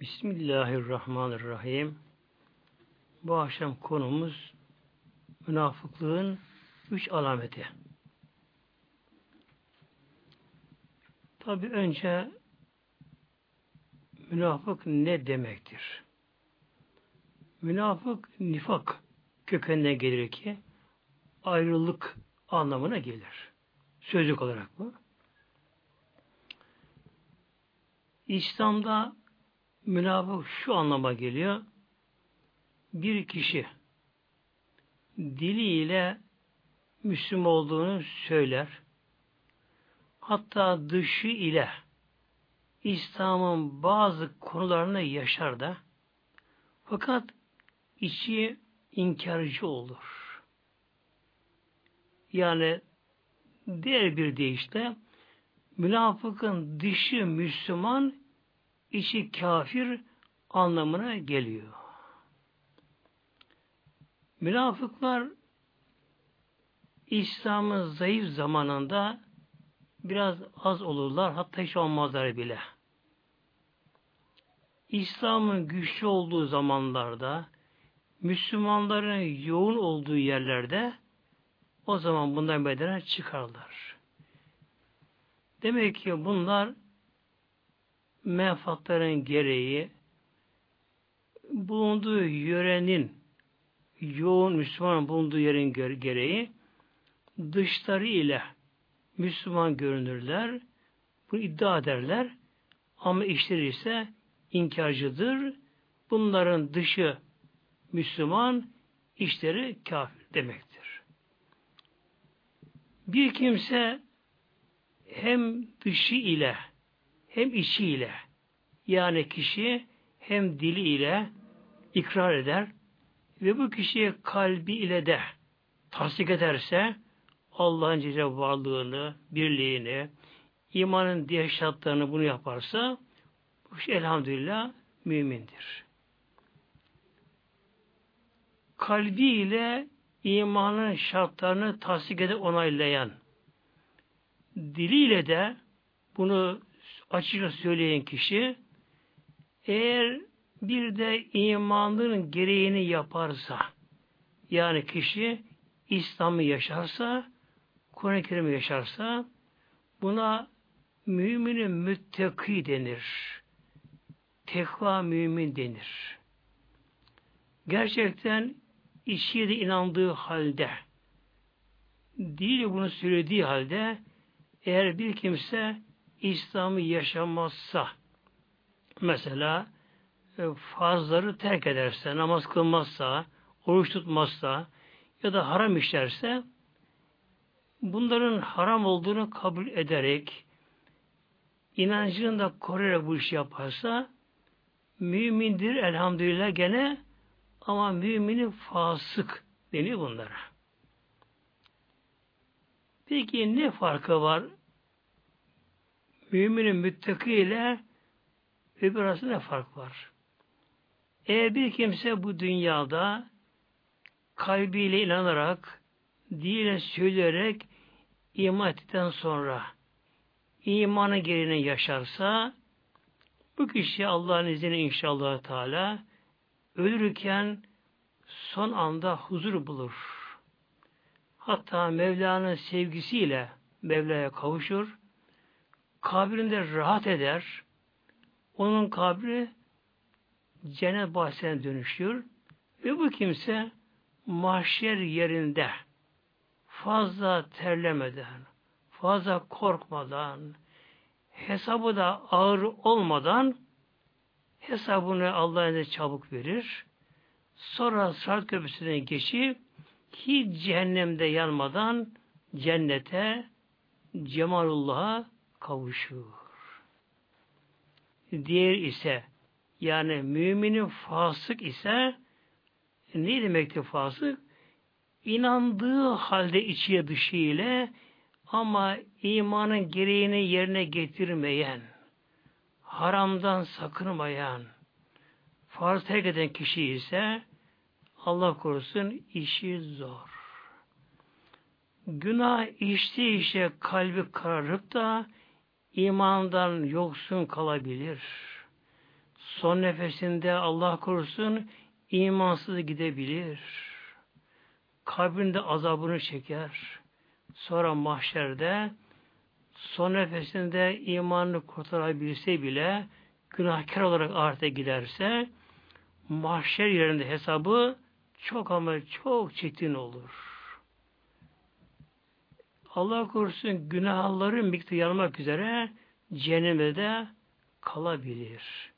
Bismillahirrahmanirrahim. Bu akşam konumuz münafıklığın üç alameti. Tabi önce münafık ne demektir? Münafık nifak kökenine gelir ki ayrılık anlamına gelir. Sözlük olarak bu. İslam'da münafık şu anlama geliyor. Bir kişi diliyle Müslüman olduğunu söyler. Hatta dışı ile İslam'ın bazı konularını yaşar da fakat içi inkarcı olur. Yani diğer bir deyişle münafıkın dışı Müslüman, içi kafir anlamına geliyor. Münafıklar İslam'ın zayıf zamanında biraz az olurlar, hatta hiç olmazlar bile. İslam'ın güçlü olduğu zamanlarda, Müslümanların yoğun olduğu yerlerde o zaman bundan bedene çıkarlar. Demek ki bunlar menfaatların gereği bulunduğu yörenin yoğun Müslüman bulunduğu yerin gereği dışları ile Müslüman görünürler. Bunu iddia ederler. Ama işleri ise inkarcıdır. Bunların dışı Müslüman, işleri kafir demektir. Bir kimse hem dışı ile hem içi ile yani kişi hem dili ile ikrar eder ve bu kişiye kalbi ile de tasdik ederse Allah'ın cece varlığını, birliğini, imanın diğer şartlarını bunu yaparsa bu kişi elhamdülillah mümindir. Kalbi ile imanın şartlarını tasdik edip onaylayan, diliyle de bunu açıkça söyleyen kişi eğer bir de imanın gereğini yaparsa yani kişi İslam'ı yaşarsa Kur'an-ı Kerim'i yaşarsa buna müminin müttaki denir. Tekva mümin denir. Gerçekten içiye de inandığı halde değil bunu söylediği halde eğer bir kimse İslam'ı yaşamazsa mesela e, fazları terk ederse, namaz kılmazsa, oruç tutmazsa ya da haram işlerse bunların haram olduğunu kabul ederek inancını da koruyarak bu işi yaparsa mümindir elhamdülillah gene ama mümini fasık deniyor bunlara. Peki ne farkı var? Müminin müttaki ile öbür arasında fark var? Eğer bir kimse bu dünyada kalbiyle inanarak, dile söyleyerek iman ettikten sonra imanın gereğini yaşarsa bu kişi Allah'ın izniyle inşallah Teala ölürken son anda huzur bulur. Hatta Mevla'nın sevgisiyle Mevla'ya kavuşur. Kabrinde rahat eder. Onun kabri cennet bahçesine dönüşüyor. Ve bu kimse mahşer yerinde fazla terlemeden, fazla korkmadan, hesabı da ağır olmadan hesabını Allah'a çabuk verir. Sonra Sırat Köprüsü'ne geçip hiç cehennemde yanmadan cennete Cemalullah'a kavuşur. Diğer ise yani müminin fasık ise ne demektir fasık? İnandığı halde içiye dışı ile ama imanın gereğini yerine getirmeyen, haramdan sakınmayan, farz terk eden kişi ise Allah korusun işi zor. Günah içti işe kalbi kararıp da imandan yoksun kalabilir son nefesinde Allah korusun imansız gidebilir. Kabrinde azabını çeker. Sonra mahşerde son nefesinde imanını kurtarabilse bile günahkar olarak ahirete giderse mahşer yerinde hesabı çok ama çok çetin olur. Allah korusun günahların miktarı yanmak üzere cehenneme de kalabilir.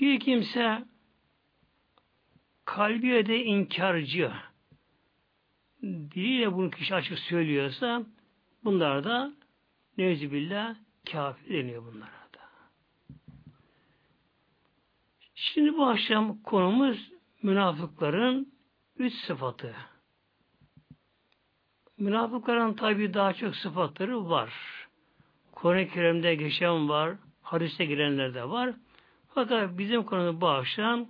Bir kimse kalbiye de inkarcı, diliyle bunu kişi açık söylüyorsa bunlar da nevzibillah kafir deniyor bunlara da. Şimdi bu akşam konumuz münafıkların üç sıfatı. Münafıkların tabi daha çok sıfatları var. Kur'an-ı Kerim'de geçen var, hadiste girenler de var. Fakat bizim konumuz bu akşam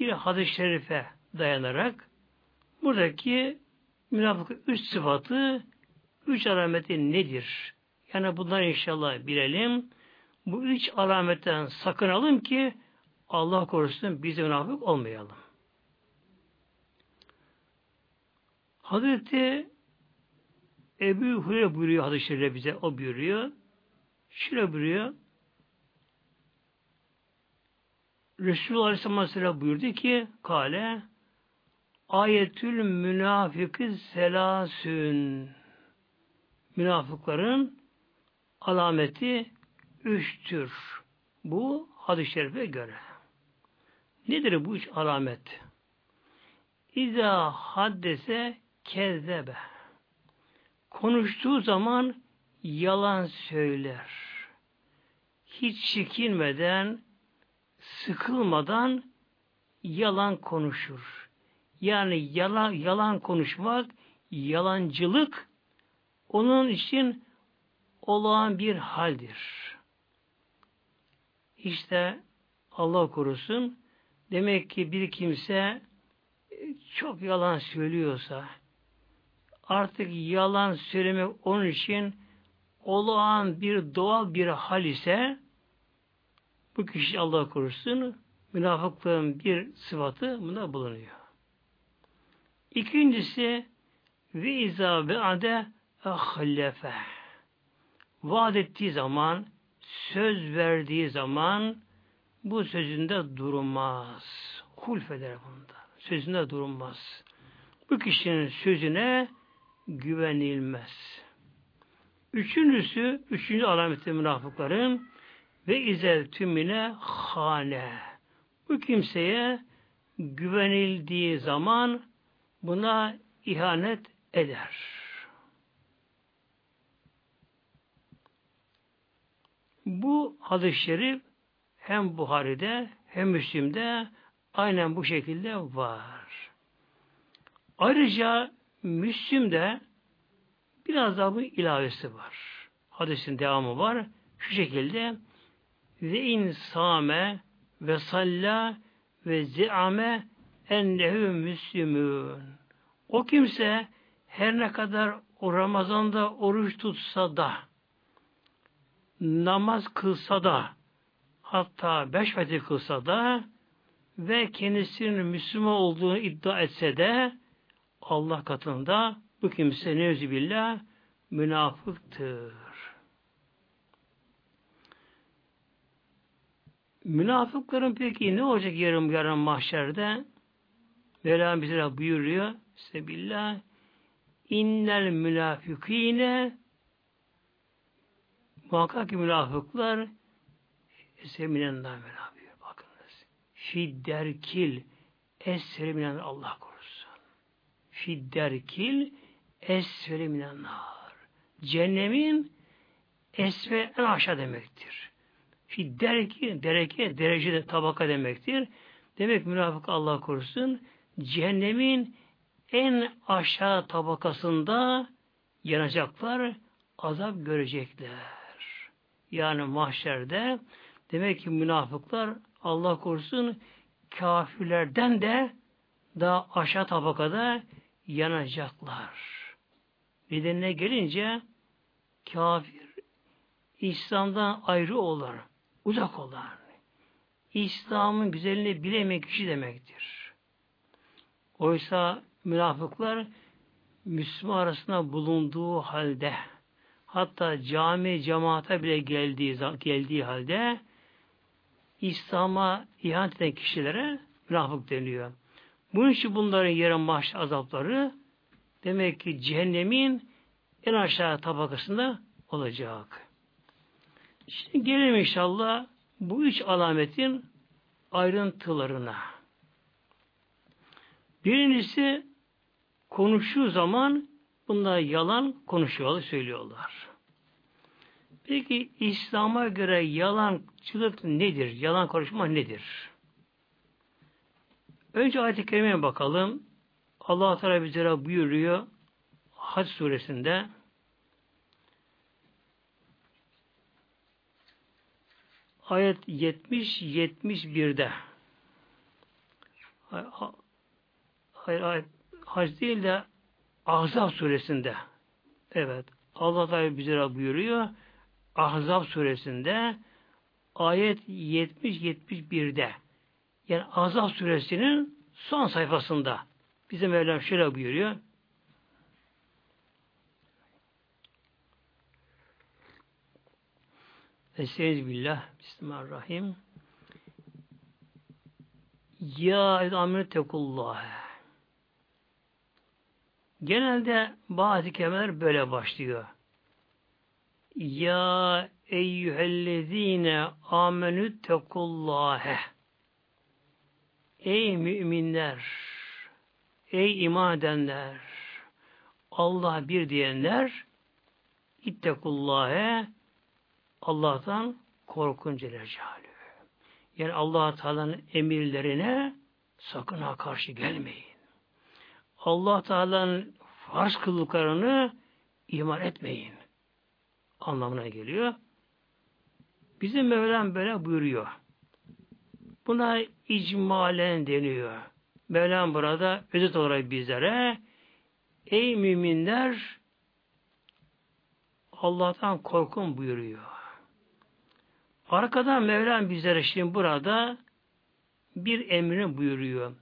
bir hadis-i şerife dayanarak buradaki münafık üç sıfatı, üç alameti nedir? Yani bunları inşallah bilelim. Bu üç alametten sakınalım ki Allah korusun biz münafık olmayalım. Hazreti Ebu Hureyre buyuruyor hadis-i bize, o buyuruyor. Şöyle buyuruyor. Resulullah Aleyhisselam Aleyhisselam buyurdu ki, kale, ayetül münafiki selasün. Münafıkların alameti üçtür. Bu hadis-i şerife göre. Nedir bu üç alamet? İza haddese kezzebe. Konuştuğu zaman yalan söyler. Hiç çekinmeden, sıkılmadan yalan konuşur. Yani yalan, yalan konuşmak, yalancılık onun için olağan bir haldir. İşte Allah korusun demek ki bir kimse çok yalan söylüyorsa, artık yalan söylemek onun için olağan bir doğal bir hal ise bu kişi Allah korusun münafıklığın bir sıfatı bunda bulunuyor. İkincisi ve izâ ve ade ahlefe vaat ettiği zaman söz verdiği zaman bu sözünde durmaz. Hulf eder bunda. Sözünde durmaz. Bu kişinin sözüne güvenilmez. Üçüncüsü, üçüncü alameti münafıkların ve izel tümüne hane. Bu kimseye güvenildiği zaman buna ihanet eder. Bu hadis-i şerif hem Buhari'de hem Müslim'de aynen bu şekilde var. Ayrıca Müslim'de biraz daha bu ilavesi var. Hadisin devamı var. Şu şekilde ve insame ve salla ve ziame ennehu müslümün. O kimse her ne kadar o Ramazan'da oruç tutsa da namaz kılsa da hatta beş vakit kılsa da ve kendisinin Müslüman olduğunu iddia etse de Allah katında bu kimse nevzibillah münafıktır. Münafıkların peki ne olacak yarım yarım mahşerde? Mevlam bize buyuruyor. Sebillah innel münafikine muhakkak ki münafıklar seminen namena bakınız. Fidderkil esferi minen Allah korusun. Fidderkil esferi minen nar. Cehennemin esfe en aşağı demektir. Fidderki, dereke, derecede tabaka demektir. Demek münafık Allah korusun cehennemin en aşağı tabakasında yanacaklar, azap görecekler. Yani mahşerde demek ki münafıklar Allah korusun kafirlerden de daha aşağı tabakada yanacaklar. Nedenine gelince kafir İslam'dan ayrı olur. uzak olan, İslam'ın güzelliğini bilemeyen kişi demektir. Oysa münafıklar Müslüman arasında bulunduğu halde hatta cami cemaate bile geldiği geldiği halde İslam'a ihanet eden kişilere münafık deniyor. Bunun için bunların yere maaş azapları demek ki cehennemin en aşağı tabakasında olacak. Şimdi gelelim inşallah bu üç alametin ayrıntılarına. Birincisi konuştuğu zaman bunlar yalan konuşuyorlar, söylüyorlar. Peki İslam'a göre yalancılık nedir? Yalan konuşma nedir? Önce ayet-i kerimeye bakalım. Allah Teala bizlere buyuruyor Hac suresinde. Ayet 70-71'de hayır ayet hac değil de Ahzab suresinde. Evet. Allah Teala bize buyuruyor Ahzab suresinde. Ayet 70-71'de yani Ahzab suresinin son sayfasında bizim Mevlam şöyle buyuruyor Estaizu billah. Bismillahirrahmanirrahim. Ya amir tekullah. Genelde bazı kelimeler böyle başlıyor. Ya eyyühellezine amenü tekullâhe. Ey müminler, ey iman edenler, Allah bir diyenler, ittekullâhe, Allah'tan korkun Celle Yani allah Teala'nın emirlerine sakın ha karşı gelmeyin. allah Teala'nın farz kıldıklarını iman etmeyin. Anlamına geliyor. Bizim Mevlam böyle buyuruyor. Buna icmalen deniyor. Mevlam burada özet olarak bizlere ey müminler Allah'tan korkun buyuruyor. Arkadan Mevlam bizlere şimdi burada bir emrini buyuruyor.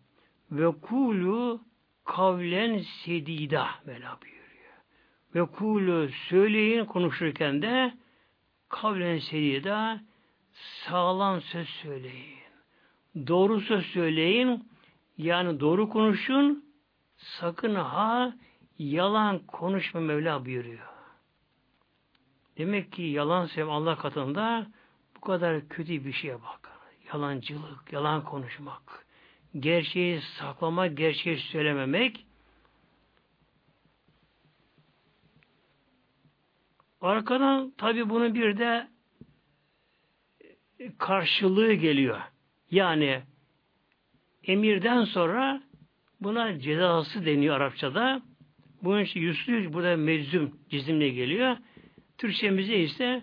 Ve kulu kavlen sedida Mevla buyuruyor. Ve kulu söyleyin konuşurken de kavlen sedida sağlam söz söyleyin. Doğru söz söyleyin. Yani doğru konuşun. Sakın ha yalan konuşma Mevla buyuruyor. Demek ki yalan söylem Allah katında kadar kötü bir şeye bak. Yalancılık, yalan konuşmak, gerçeği saklamak, gerçeği söylememek. Arkadan tabi bunun bir de karşılığı geliyor. Yani emirden sonra buna cezası deniyor Arapçada. Bunun için yüzlü burada meczum cizimle geliyor. Türkçemize ise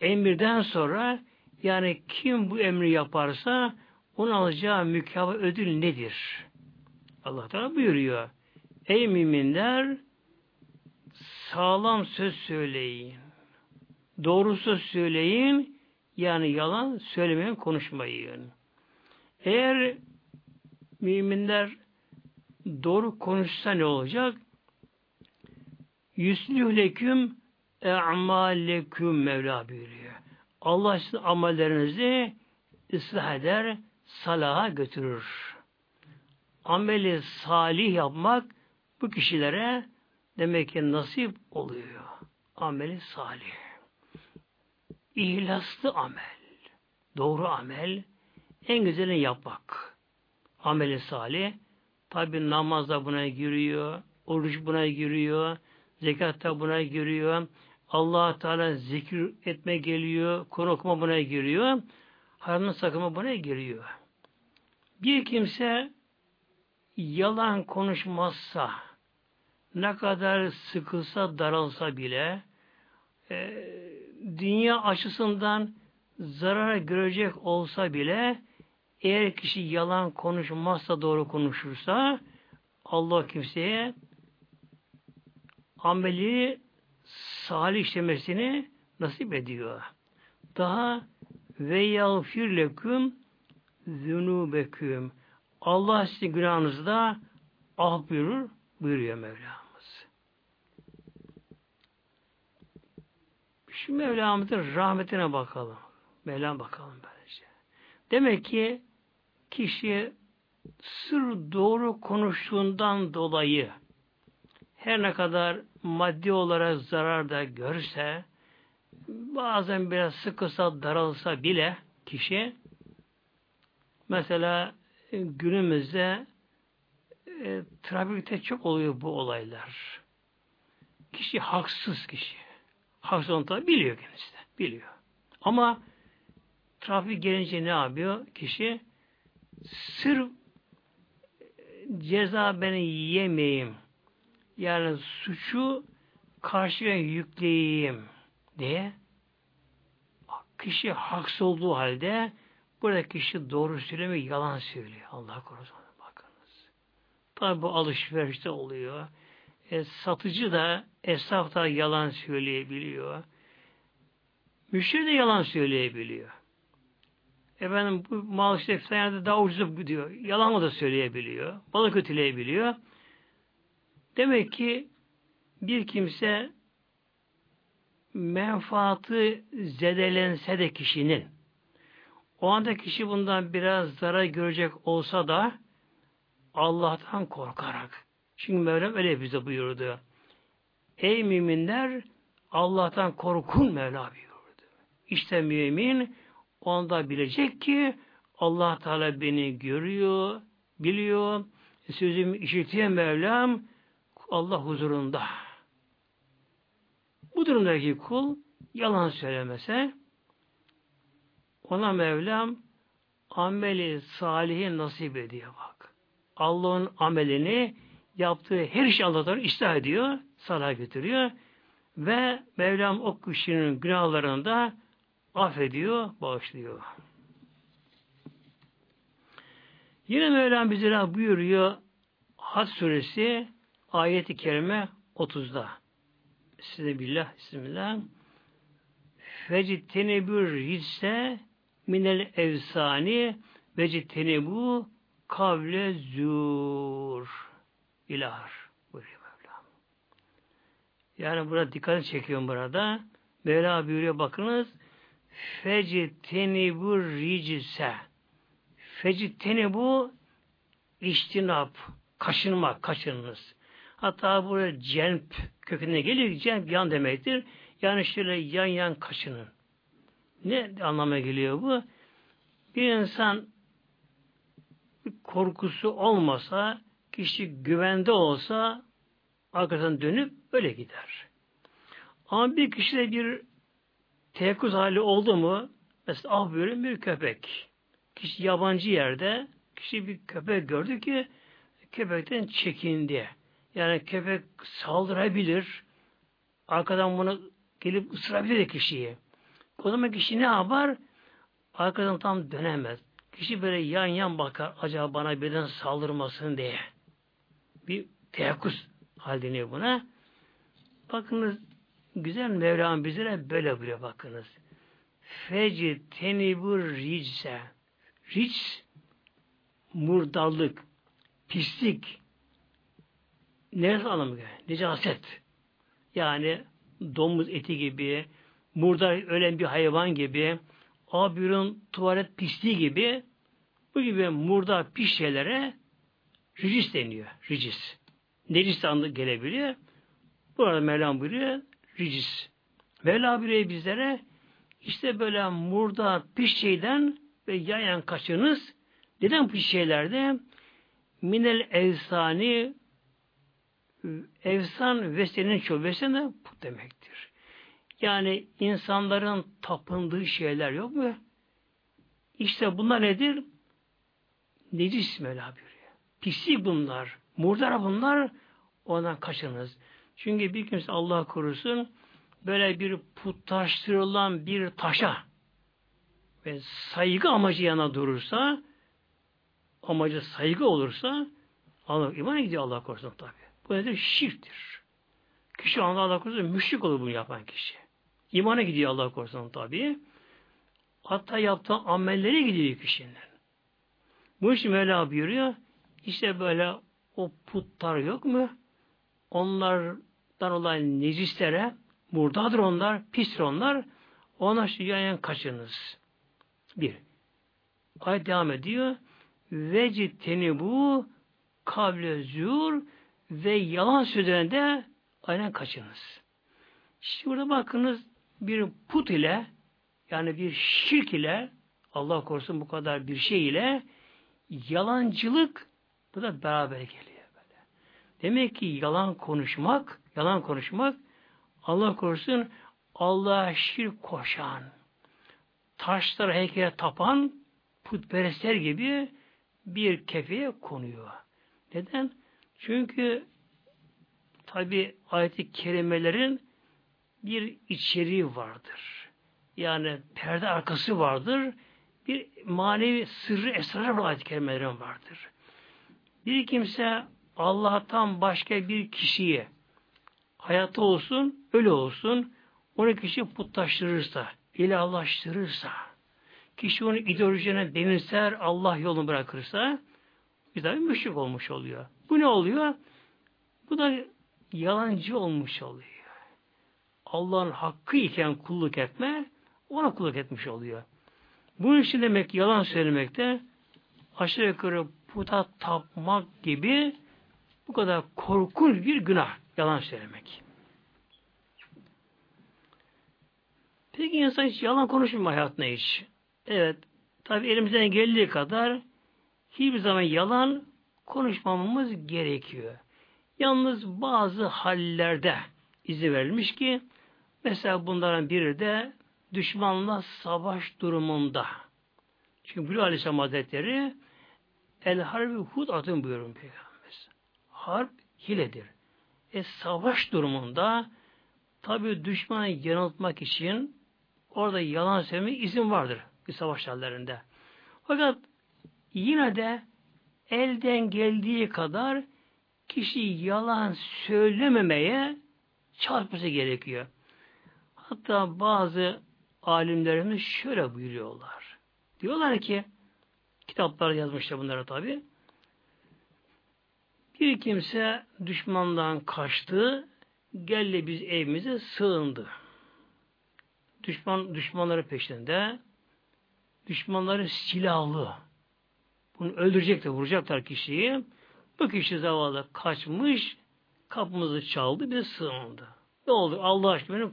emirden sonra yani kim bu emri yaparsa onun alacağı mükafat ödül nedir? Allah Teala buyuruyor. Ey müminler sağlam söz söyleyin. Doğru söz söyleyin. Yani yalan söylemeyin, konuşmayın. Eğer müminler doğru konuşsa ne olacak? Yüslüh leküm e'maleküm Mevla buyuruyor. Allah sizin amellerinizi ıslah eder, salaha götürür. Ameli salih yapmak bu kişilere demek ki nasip oluyor. Ameli salih. İhlaslı amel. Doğru amel. En güzelini yapmak. Ameli salih. Tabi namaz da buna giriyor. Oruç buna giriyor. Zekat da buna giriyor allah Teala zikir etme geliyor, Kur'an okuma buna giriyor, haramdan sakınma buna giriyor. Bir kimse yalan konuşmazsa, ne kadar sıkılsa, daralsa bile, e, dünya açısından zarar görecek olsa bile, eğer kişi yalan konuşmazsa, doğru konuşursa, Allah kimseye ameli salih işlemesini nasip ediyor. Daha ve yağfir leküm zünubeküm. Allah sizin günahınızı da ah buyurur, buyuruyor Mevlamız. Şu Mevlamızın rahmetine bakalım. Mevlam bakalım böylece. Demek ki kişi sır doğru konuştuğundan dolayı her ne kadar maddi olarak zarar da görse bazen biraz sıkılsa daralsa bile kişi mesela günümüzde e, trafikte çok oluyor bu olaylar. Kişi haksız kişi. Haksız onu biliyor kendisi de. Biliyor. Ama trafik gelince ne yapıyor? Kişi sırf ceza beni yemeyeyim. Yani suçu karşıya yükleyeyim diye kişi haksız olduğu halde burada kişi doğru söylemiyor, yalan söylüyor. Allah korusun. Bakınız. Tabi bu alışverişte oluyor. E, satıcı da esnaf da yalan söyleyebiliyor. Müşteri de yalan söyleyebiliyor. Efendim bu mal işte falan daha ucuz gidiyor. Yalan da söyleyebiliyor. Balık ötüleyebiliyor. Demek ki bir kimse menfaatı zedelense de kişinin o anda kişi bundan biraz zarar görecek olsa da Allah'tan korkarak. Çünkü Mevlam öyle bize buyurdu. Ey müminler Allah'tan korkun Mevla buyurdu. İşte mümin onda bilecek ki Allah Teala beni görüyor, biliyor, sözümü işitiyor Mevlam Allah huzurunda. Bu durumdaki kul yalan söylemese ona Mevlam ameli salihi nasip ediyor bak. Allah'ın amelini yaptığı her iş Allah'tan ıslah ediyor, salah götürüyor ve Mevlam o kişinin günahlarını da affediyor, bağışlıyor. Yine Mevlam bize buyuruyor Had suresi ayeti kerime 30'da. Size billah, bismillah. Fecittenebür ritse minel evsani vecittenebu kavle zur. İlahar. Buyuruyor Mevlam. Yani burada dikkat çekiyorum burada. Mevla buyuruyor bakınız. Fecittenebur ricise. Fecittenebu iştinap. Kaşınmak, kaçınınız. Hatta buraya cenp kökenine geliyor. Cenp yan demektir. Yani şöyle yan yan kaşının. Ne anlama geliyor bu? Bir insan korkusu olmasa, kişi güvende olsa arkadan dönüp öyle gider. Ama bir kişide bir teyakkuz hali oldu mu, mesela ah böyle bir köpek. Kişi yabancı yerde, kişi bir köpek gördü ki köpekten çekindi. Yani köpek saldırabilir, arkadan bunu gelip ısırabilir kişiyi. O zaman kişi ne yapar? Arkadan tam dönemez. Kişi böyle yan yan bakar, acaba bana birden saldırmasın diye. Bir teyakkuz hal deniyor buna. Bakınız, güzel Mevlam bizlere böyle buyuruyor bakınız. Feci tenibur ricse. Ric, murdarlık, pislik, neresi anlamı geliyor? Necaset. Yani domuz eti gibi, murdar ölen bir hayvan gibi, abürün tuvalet pisliği gibi bu gibi murdar pis şeylere ricis deniyor. Ricis. Necis anlı gelebiliyor. Bu arada Mevlam buyuruyor ricis. Mevla buyuruyor bizlere işte böyle murda pis şeyden ve yayan kaçınız. Neden pis şeylerde? Minel evsani evsan vesenin çoğu vesen de demektir. Yani insanların tapındığı şeyler yok mu? İşte bunlar nedir? Necis Mevla buyuruyor. Pislik bunlar. Murdara bunlar. Ondan kaçınız. Çünkü bir kimse Allah korusun böyle bir putlaştırılan bir taşa ve saygı amacı yana durursa amacı saygı olursa Allah imana gidiyor Allah korusun tabi. Bu nedir? Şirktir. Kişi anda Allah korusun müşrik olur bunu yapan kişi. İmana gidiyor Allah korusun tabi. Hatta yaptığı amelleri gidiyor kişinin. Bu için Mevla buyuruyor. İşte böyle o putlar yok mu? Onlardan olan necislere murdadır onlar, pistir onlar. Ona şu yayan kaçınız. Bir. Ayet devam ediyor. Veciteni bu kavle zür ve yalan sözlerine de aynen kaçınız. Şimdi burada bakınız bir put ile yani bir şirk ile Allah korusun bu kadar bir şey ile yalancılık bu da beraber böyle. Demek ki yalan konuşmak, yalan konuşmak Allah korusun Allah'a şirk koşan, taşlara heykele tapan putperestler gibi bir kefeye konuyor. Neden? Çünkü tabi ayet-i kerimelerin bir içeriği vardır. Yani perde arkası vardır. Bir manevi sırrı esrarı var ayet-i kerimelerin vardır. Bir kimse Allah'tan başka bir kişiyi hayatta olsun, öyle olsun, onu kişi putlaştırırsa, ilahlaştırırsa, kişi onu ideolojine benimser, Allah yolunu bırakırsa, bir daha müşrik olmuş oluyor. Bu ne oluyor? Bu da yalancı olmuş oluyor. Allah'ın hakkı iken kulluk etme, ona kulluk etmiş oluyor. Bunun için demek yalan söylemekte aşağı yukarı puta tapmak gibi bu kadar korkunç bir günah yalan söylemek. Peki insan hiç yalan konuşmuyor mu hayatında hiç? Evet. Tabi elimizden geldiği kadar hiçbir zaman yalan konuşmamamız gerekiyor. Yalnız bazı hallerde izi verilmiş ki mesela bunların biri de düşmanla savaş durumunda. Çünkü Bülü Aleyhisselam Hazretleri El harbi hud atın buyurun Peygamberimiz. Harp hiledir. E savaş durumunda tabi düşmanı yanıltmak için orada yalan söyleme izin vardır bir savaş hallerinde. Fakat yine de elden geldiği kadar kişi yalan söylememeye çalışması gerekiyor. Hatta bazı alimlerimiz şöyle buyuruyorlar. Diyorlar ki kitaplar yazmışlar bunlara tabi. Bir kimse düşmandan kaçtı, geldi biz evimize sığındı. Düşman düşmanları peşinde, düşmanları silahlı. Bunu öldürecek de vuracaklar kişiyi. Bu kişi zavallı kaçmış, kapımızı çaldı, bize sığındı. Ne oldu? Allah aşkına beni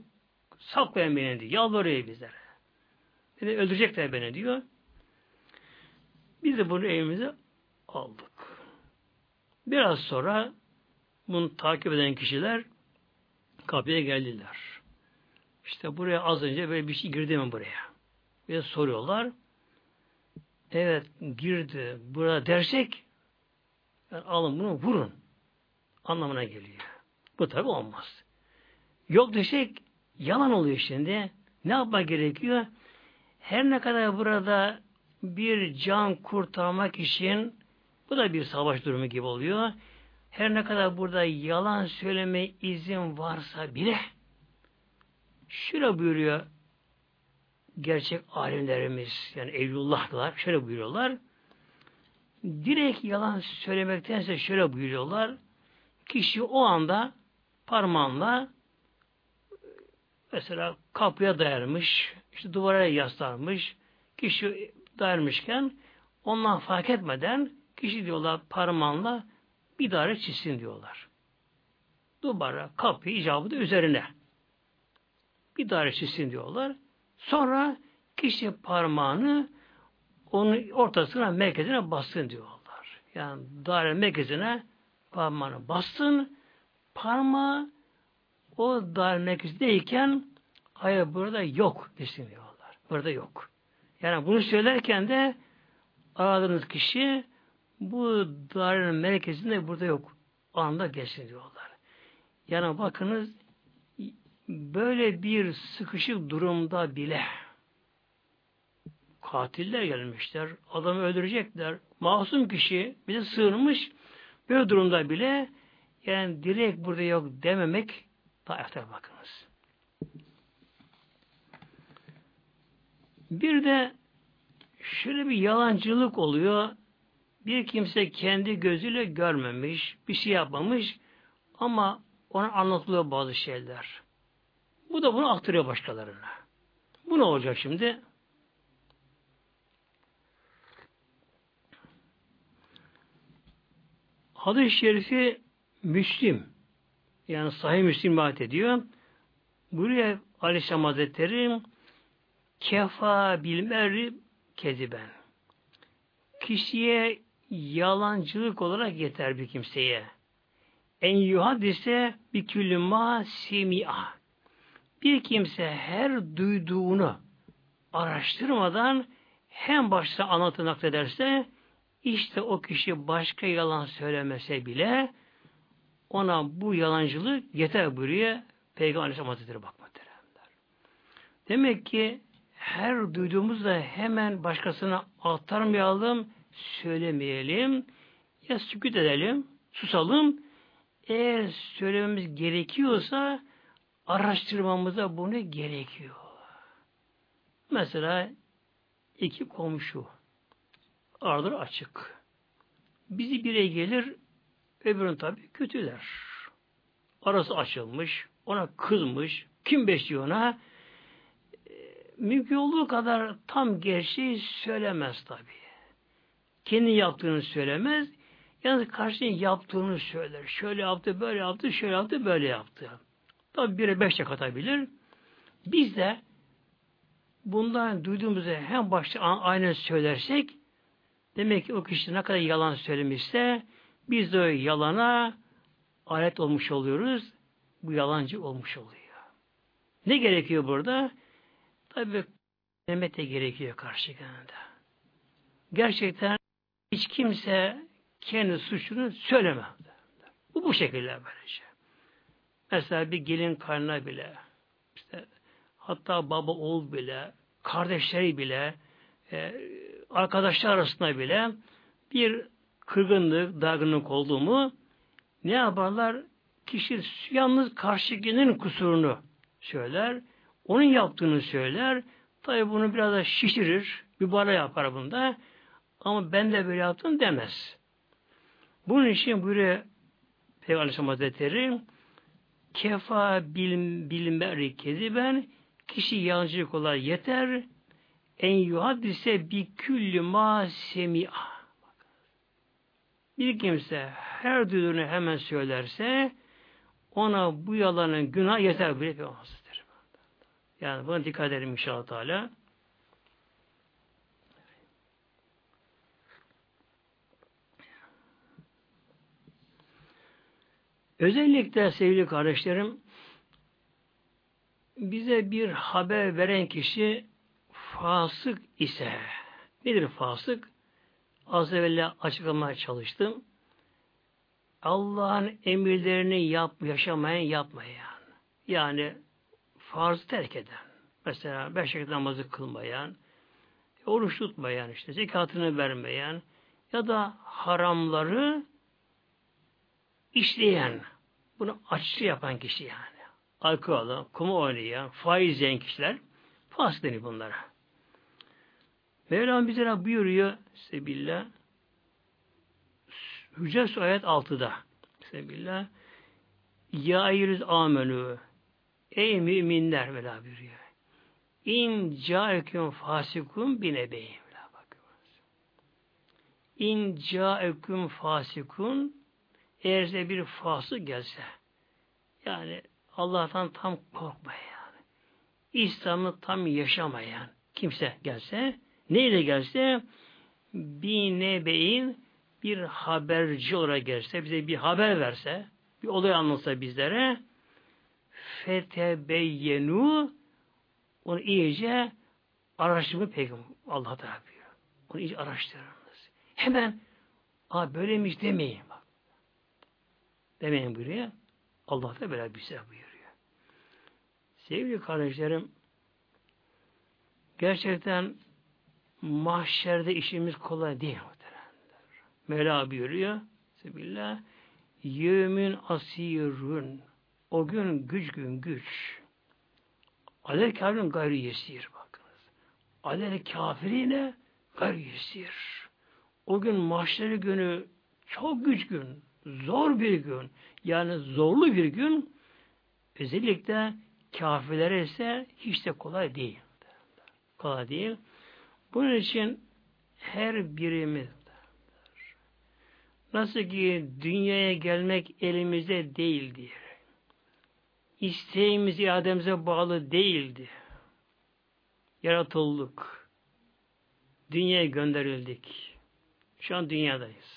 saklayın beni diyor. Yalvarıyor bizlere. Beni öldürecekler beni diyor. Biz de bunu evimize aldık. Biraz sonra bunu takip eden kişiler kapıya geldiler. İşte buraya az önce böyle bir şey girdi mi buraya? Ve soruyorlar. Evet girdi. Burada dersek yani alın bunu vurun. Anlamına geliyor. Bu tabi olmaz. Yok desek yalan oluyor şimdi. Ne yapmak gerekiyor? Her ne kadar burada bir can kurtarmak için bu da bir savaş durumu gibi oluyor. Her ne kadar burada yalan söyleme izin varsa bile şöyle buyuruyor gerçek alimlerimiz yani Evlullahlar şöyle buyuruyorlar. Direkt yalan söylemektense şöyle buyuruyorlar. Kişi o anda parmağınla mesela kapıya dayanmış, işte duvara yaslanmış, kişi dayanmışken ondan fark etmeden kişi diyorlar parmağınla bir daire çizsin diyorlar. Duvara, kapı icabı da üzerine. Bir daire çizsin diyorlar. Sonra kişi parmağını onun ortasına, merkezine bassın diyorlar. Yani daire merkezine parmağını bassın, parmağı o daire merkezindeyken hayır burada yok desin diyorlar. Burada yok. Yani bunu söylerken de aradığınız kişi bu dairenin merkezinde burada yok. Anda geçsin diyorlar. Yani bakınız böyle bir sıkışık durumda bile katiller gelmişler. Adamı öldürecekler. Masum kişi bize sığınmış. Böyle durumda bile yani direkt burada yok dememek daha bakınız. Bir de şöyle bir yalancılık oluyor. Bir kimse kendi gözüyle görmemiş, bir şey yapmamış ama ona anlatılıyor bazı şeyler. Bu da bunu aktarıyor başkalarına. Bu ne olacak şimdi? Hadis-i şerifi Müslim yani Sahih Müslim rivayet ediyor. Buraya Aleyhisselam Hazretleri kefa bilmeri keziben. Kişiye yalancılık olarak yeter bir kimseye. En yuhadise bir küllüma semi'a. Bir kimse her duyduğunu araştırmadan hem başta anlatı naklederse işte o kişi başka yalan söylemese bile ona bu yalancılık yeter buraya Peygamber Aleyhisselam Hazretleri bakmak Demek ki her duyduğumuzda hemen başkasına aktarmayalım, söylemeyelim, ya sükut edelim, susalım. Eğer söylememiz gerekiyorsa araştırmamıza bunu gerekiyor. Mesela iki komşu araları açık. Bizi bire gelir, öbürün tabi kötüler. Arası açılmış, ona kızmış, kim besliyor ona? mümkün olduğu kadar tam gerçeği söylemez tabi. Kendi yaptığını söylemez. Yalnız karşının yaptığını söyler. Şöyle yaptı, böyle yaptı, şöyle yaptı, böyle yaptı. Tabi bire beşe katabilir. Biz de bundan duyduğumuzu hem başta aynen söylersek demek ki o kişi ne kadar yalan söylemişse biz de o yalana alet olmuş oluyoruz. Bu yalancı olmuş oluyor. Ne gerekiyor burada? Tabi demet de gerekiyor karşı yanında. Gerçekten hiç kimse kendi suçunu söylemez. Bu bu şekilde böylece. Mesela bir gelin karnına bile işte hatta baba oğul bile kardeşleri bile e, arkadaşlar arasında bile bir kırgınlık, dargınlık oldu mu ne yaparlar? Kişi yalnız karşıkinin kusurunu söyler onun yaptığını söyler. Tabi bunu biraz da şişirir. Bana yapar bunda. Ama ben de böyle yaptım demez. Bunun için buyuruyor Peygamber Aleyhisselam Hazretleri kefa bilim, bilinmeri ben kişi yalancılık olarak yeter en yuhaddise bi küllü ma semi'a bir kimse her duyduğunu hemen söylerse ona bu yalanın günah yeter bile olmaz. Yani buna dikkat edelim inşallah Teala. Özellikle sevgili kardeşlerim bize bir haber veren kişi fasık ise nedir fasık? Az evvel açıklamaya çalıştım. Allah'ın emirlerini yap, yaşamayan yapmayan. Yani farz terk eden, mesela beş vakit namazı kılmayan, oruç tutmayan, işte zekatını vermeyen ya da haramları işleyen, bunu açlı yapan kişi yani. Alkol kumu oynayan, faiz yiyen kişiler fasık denir bunlara. Mevlam bize buyuruyor Sebillah Hücret ayet 6'da Sebillah Ya ayyüz amenü Ey müminler Mevla buyuruyor. İn caeküm fasikun binebeyin. İn caeküm fasikun eğer size bir fasık gelse yani Allah'tan tam korkmayan İslam'ı tam yaşamayan kimse gelse neyle gelse bir nebeyin bir haberci olarak gelse bize bir haber verse bir olay anlatsa bizlere fetebeyyenu onu iyice araştırma peygamber Allah Teala buyuruyor. Onu iyice araştırınız. Hemen a böylemiş demeyin. Demeyin buyuruyor. Allah da böyle bir şey buyuruyor. Sevgili kardeşlerim gerçekten mahşerde işimiz kolay değil. Mevla buyuruyor. Sebillah. Yevmin asirun o gün güç gün güç. Alel kârın gayri yesir bakınız. alel kafirine garyesir. O gün mahşeri günü çok güç gün, zor bir gün, yani zorlu bir gün, özellikle kafirlere ise hiç de kolay değil. Kolay değil. Bunun için her birimiz nasıl ki dünyaya gelmek elimizde değildir. İsteğimiz iademize bağlı değildi. Yaratıldık. Dünyaya gönderildik. Şu an dünyadayız.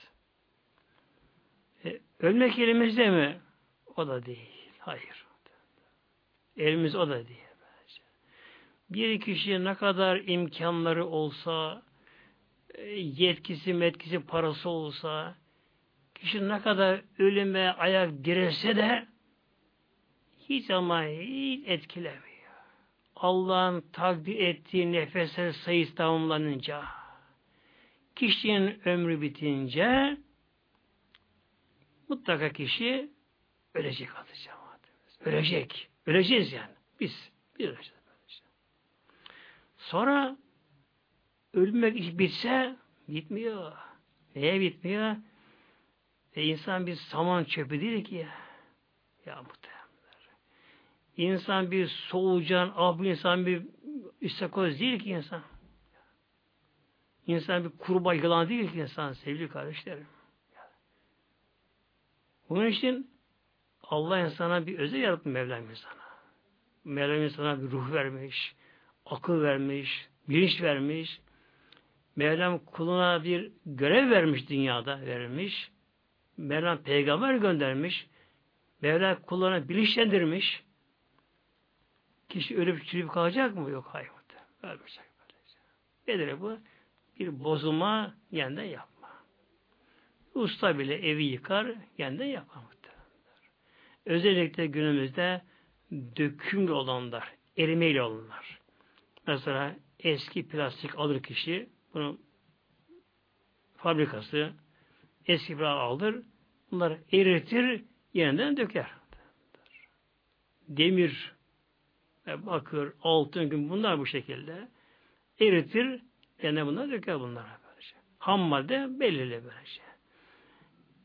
Ölmek elimizde mi? O da değil. Hayır. Elimiz o da değil. Bir kişi ne kadar imkanları olsa, e, yetkisi, metkisi, parası olsa, kişi ne kadar ölüme ayak direse de hiç ama hiç etkilemiyor. Allah'ın takdir ettiği nefesler sayısı tamamlanınca, kişinin ömrü bitince mutlaka kişi ölecek atacağım. Ölecek. Öleceğiz yani. Biz. Biz öleceğiz. Sonra ölmek iş bitse bitmiyor. Neye bitmiyor? E insan bir saman çöpü değil ki ya. Ya muhtemelenler. İnsan bir solucan, ah insan bir istakoz değil ki insan. İnsan bir kurbağa yılan değil ki insan sevgili kardeşlerim. Bunun için Allah insana bir özel yaratmış Mevlam insana. Mevlam insana bir ruh vermiş, akıl vermiş, bilinç vermiş. Mevlam kuluna bir görev vermiş dünyada vermiş. Mevlam peygamber göndermiş. Mevlam kullarına bilinçlendirmiş. Kişi ölüp çürüyüp kalacak mı? Yok hayır. Ölmeyecek. Nedir bu? Bir bozulma yeniden yapma. Usta bile evi yıkar, yeniden yapar. Özellikle günümüzde dökümlü olanlar, erimeyle olanlar. Mesela eski plastik alır kişi, bunu fabrikası eski bir alır, bunları eritir, yeniden döker. Demir, bakır, altın gün bunlar bu şekilde eritir, yeniden bunları döker bunlara böylece. Ham madde belirli böylece.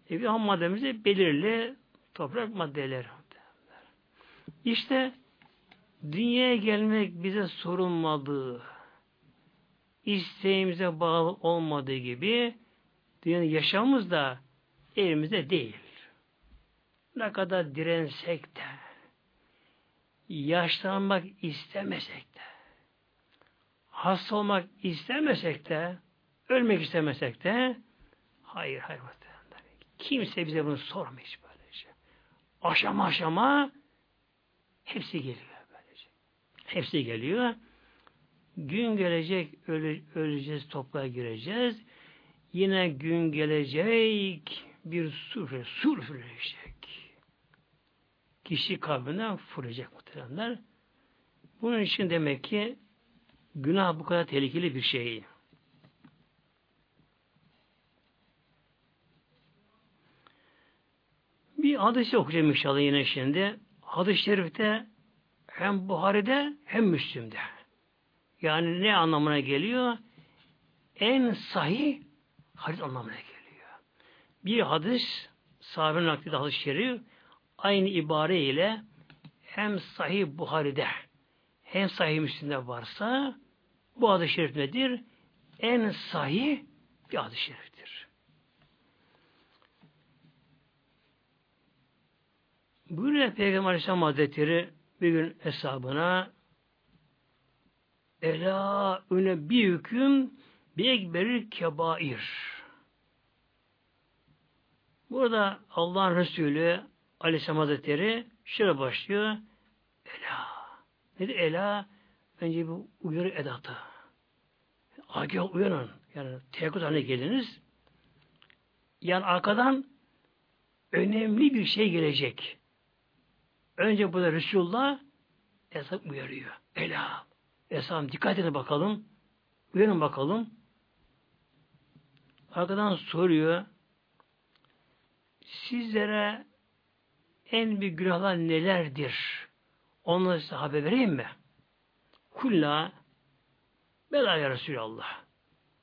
E bir ham maddemiz belirli toprak maddeleri. İşte dünyaya gelmek bize sorulmadığı, isteğimize bağlı olmadığı gibi dünya yaşamımız da elimizde değil. Ne kadar dirensek de, yaşlanmak istemesek de, hasta olmak istemesek de, ölmek istemesek de, hayır hayır. Kimse bize bunu sormuyor böylece. Aşama aşama hepsi geliyor böylece. Hepsi geliyor. Gün gelecek öle, öleceğiz, toprağa gireceğiz. Yine gün gelecek bir sur, sur üfleyecek. Kişi kabrinden fırlayacak muhtemelenler. Bunun için demek ki günah bu kadar tehlikeli bir şey. Bir hadis okuyacağım inşallah yine şimdi. Hadis-i şerifte hem Buhari'de hem Müslim'de. Yani ne anlamına geliyor? En sahih hadis anlamına geliyor. Bir hadis sahabenin naklide hadis-i şerif aynı ibare ile hem sahih Buhari'de hem sahih Müslim'de varsa bu hadis-i şerif nedir? En sahih bir hadis-i şeriftir. Buyuruyor Peygamber Aleyhisselam Hazretleri bir gün hesabına Ela öne bir hüküm bir ekberir kebair. Burada Allah'ın Resulü Aleyhisselam Hazretleri şöyle başlıyor. Ela. Nedir Ela? Önce bu uyarı edatı. Agah uyanın. Yani teyakkuz haline geliniz. Yani arkadan önemli bir şey gelecek. Önce burada Resulullah Esam uyarıyor. Ela. Esam dikkat edin bakalım. Uyanın bakalım. Arkadan soruyor. Sizlere en büyük günahlar nelerdir? Onları size haber vereyim mi? Kulla Bela ya Resulallah.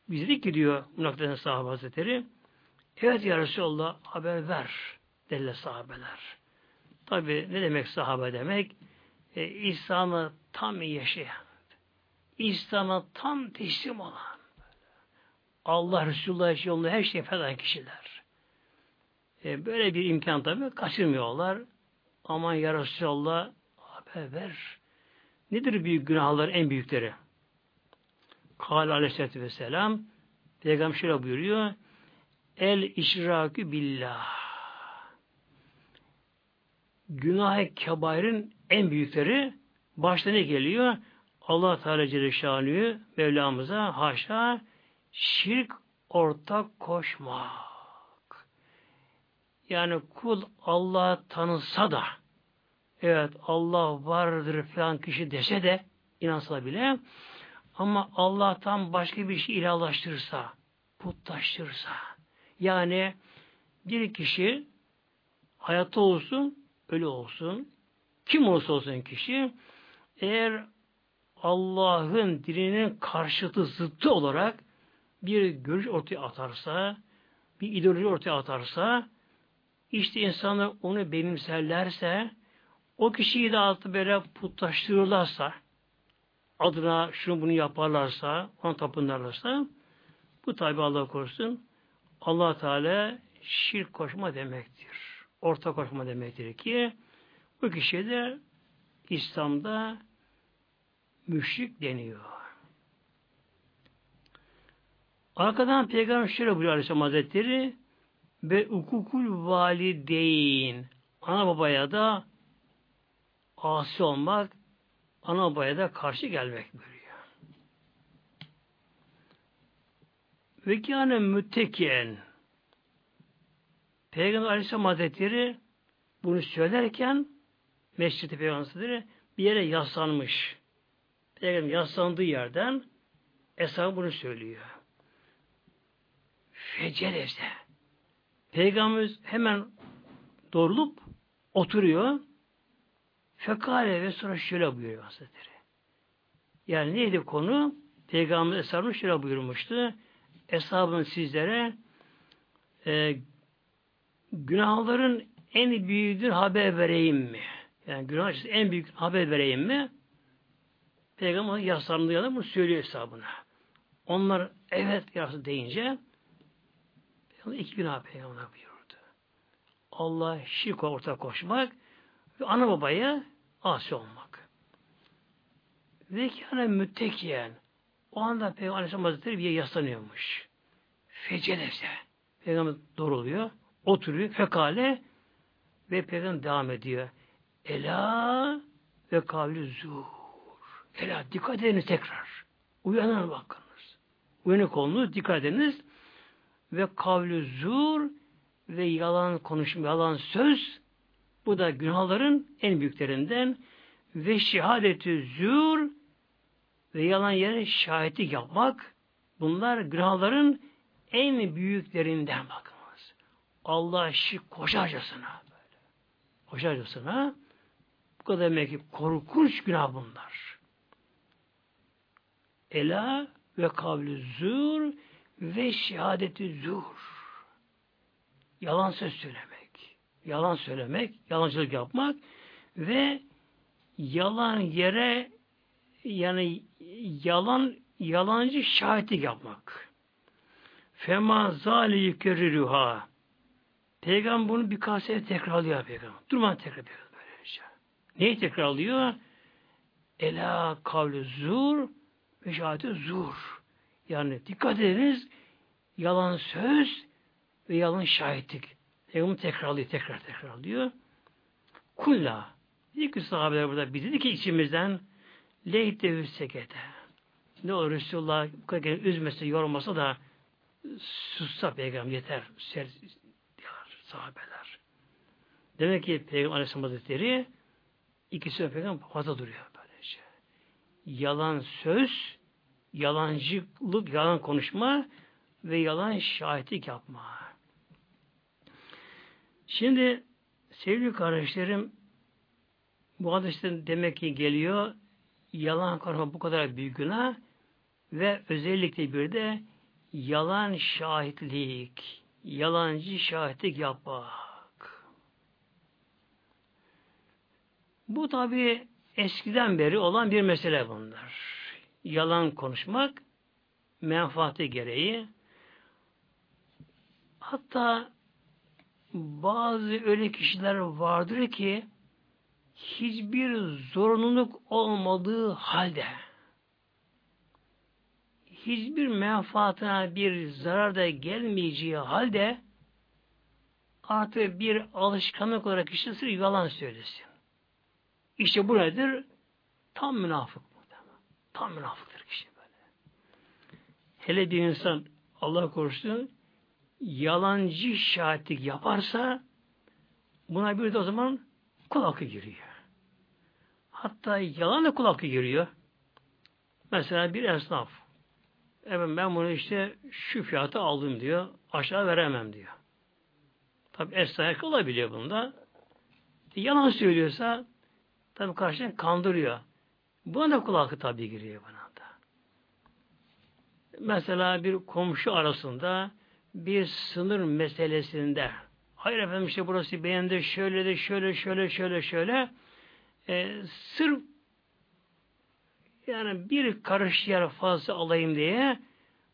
Biz dedik ki diyor Münakların sahabe hazretleri evet ya Resulallah haber ver dediler sahabeler. Tabi ne demek sahabe demek? E, İslam'ı tam yaşayan, İslam'a tam teslim olan, Allah Resulullah yolunda her şeyi feda kişiler. E, böyle bir imkan tabi kaçırmıyorlar. Aman ya Resulallah haber ver. Nedir büyük günahlar en büyükleri? Kâle aleyhissalatü vesselam Peygamber şöyle buyuruyor El işrakü billah Günah-ı kebair'in en büyükleri başta ne geliyor? Allah Teala Celle Mevlamıza haşa şirk ortak koşmak. Yani kul Allah tanısa da evet Allah vardır falan kişi dese de inansa bile ama Allah'tan başka bir şey ilahlaştırırsa, putlaştırırsa, yani bir kişi hayatta olsun, ölü olsun, kim olsa olsun kişi, eğer Allah'ın dininin karşıtı, zıttı olarak bir görüş ortaya atarsa, bir ideoloji ortaya atarsa, işte insanlar onu benimserlerse, o kişiyi de altı böyle putlaştırırlarsa, adına şunu bunu yaparlarsa, ona tapınırlarsa, bu tabi Allah korusun, allah Teala şirk koşma demektir. Orta koşma demektir ki, bu kişiye de İslam'da müşrik deniyor. Arkadan Peygamber şöyle buyuruyor Aleyhisselam Hazretleri ve ukukul valideyn ana babaya da asi olmak ana babaya da karşı gelmek buyuruyor. Ve kâne müttekiyen Peygamber Aleyhisselam Hazretleri bunu söylerken Mescid-i Peygamber bir yere yaslanmış. Peygamber yaslandığı yerden Eshab bunu söylüyor. Fecereze. Peygamberimiz hemen doğrulup oturuyor. Fekale ve sonra şöyle buyuruyor Hazretleri. Yani neydi konu? Peygamber Eshab'ın şöyle buyurmuştu. Eshabın sizlere e, günahların en büyüğüdür haber vereyim mi? Yani günah en büyük haber vereyim mi? Peygamber yaslandığı yana bunu söylüyor hesabına. Onlar evet yası deyince Peygamber iki günah peygamber buyurdu. Allah şirk ortak koşmak ve ana babaya asi olmak. Ve kâne müttekiyen o anda Peygamber Aleyhisselam Hazretleri bir yaslanıyormuş. Fecelese. Peygamber doğruluyor. Oturuyor. Fekale ve Peygamber devam ediyor. Ela ve kavli zuh. Ela dikkat ediniz tekrar. Uyanın bakınız. Uyanık olunuz, dikkat ediniz. Ve kavli zur ve yalan konuşma, yalan söz bu da günahların en büyüklerinden ve şehadeti zur ve yalan yere şahitlik yapmak bunlar günahların en büyüklerinden bakınız. Allah şirk koşarcasına böyle. Koşarcasına bu kadar demek ki korkunç günah bunlar. Ela ve kavli zur ve şehadeti zur. Yalan söz söylemek. Yalan söylemek, yalancılık yapmak ve yalan yere yani yalan yalancı şahitlik yapmak. Fema zali yukerriruha. Peygamber bunu birkaç sefer tekrarlıyor peygamber. Durmadan tekrar böylece. Neyi tekrarlıyor? Ela kavli zur ve şahati zur. Yani dikkat ediniz yalan söz ve yalan şahitlik. Peygamber tekrarlıyor, tekrar tekrarlıyor. Kulla. İlk sahabeler burada biz dedi ki içimizden leyte sekete. Ne olur Resulullah bu kadar üzmesi, yormasa da sussa peygamber yeter. Sahabeler. Demek ki Peygamber Aleyhisselam Hazretleri ikisi peygamber fazla duruyor böylece. Yalan söz, yalancılık, yalan konuşma ve yalan şahitlik yapma. Şimdi sevgili kardeşlerim bu hadisten demek ki geliyor yalan konuşma bu kadar büyük günah ve özellikle bir de yalan şahitlik, yalancı şahitlik yapmak. Bu tabi eskiden beri olan bir mesele bunlar. Yalan konuşmak menfaati gereği hatta bazı öyle kişiler vardır ki hiçbir zorunluluk olmadığı halde hiçbir menfaatına bir zarar da gelmeyeceği halde artık bir alışkanlık olarak kişi sırf yalan söylesin. İşte bu nedir? Tam münafık bu. Tam münafıktır kişi böyle. Hele bir insan Allah korusun yalancı şahitlik yaparsa buna bir de o zaman kul hakkı giriyor. Hatta yalan da kul hakkı giriyor. Mesela bir esnaf evet ben bunu işte şu fiyata aldım diyor. Aşağı veremem diyor. Tabi esnaf olabiliyor bunda. Yalan söylüyorsa tabi karşıdan kandırıyor. Buna da kul hakkı tabi giriyor buna da. Mesela bir komşu arasında bir sınır meselesinde hayır efendim işte burası beğendi şöyle de şöyle şöyle şöyle şöyle e, sırf yani bir karış yer fazla alayım diye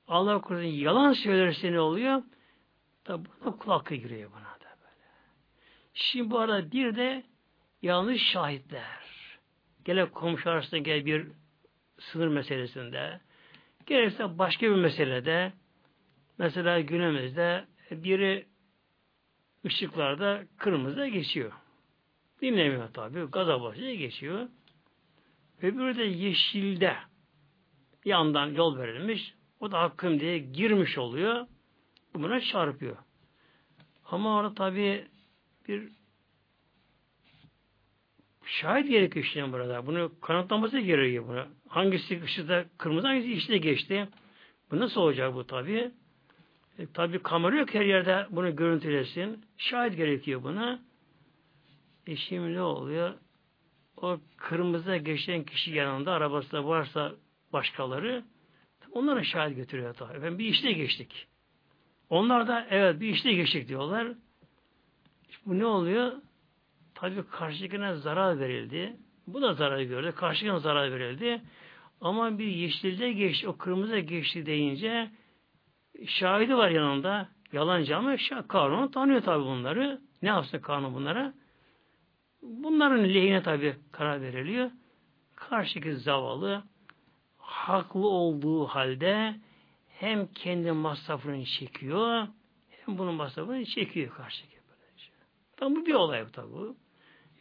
Allah korusun yalan söylerse ne oluyor? Tabi buna kulak giriyor buna da böyle. Şimdi bu arada bir de yanlış şahitler. Gele komşu arasında gel bir sınır meselesinde, gerekse başka bir meselede, mesela günümüzde biri ışıklarda kırmızı geçiyor. Dinlemiyor tabi. Gaza basıyor geçiyor. Öbürü de yeşilde yandan yol verilmiş. O da hakkım diye girmiş oluyor. Buna çarpıyor. Ama orada tabi bir şahit gerekiyor işte burada. Bunu kanıtlaması gerekiyor buna. Hangisi ışıkta kırmızı hangisi yeşilde geçti. Bu nasıl olacak bu tabi? E, tabi kamera yok her yerde bunu görüntülesin. Şahit gerekiyor buna. E şimdi oluyor? O kırmızıda geçen kişi yanında arabasında varsa başkaları onlara şahit götürüyor tabi. Efendim bir işte geçtik. Onlar da evet bir işte geçtik diyorlar. Bu ne oluyor? Tabi karşıdakine zarar verildi. Bu da zarar gördü. Karşıdakine zarar verildi. Ama bir yeşilde geçti, o kırmızı geçti deyince şahidi var yanında. Yalancı ama kanun tanıyor tabi bunları. Ne yapsın kanun bunlara? Bunların lehine tabi karar veriliyor. Karşıdaki zavallı haklı olduğu halde hem kendi masrafını çekiyor hem bunun masrafını çekiyor karşıdaki. Böylece. Tam bu bir olay bu tabi.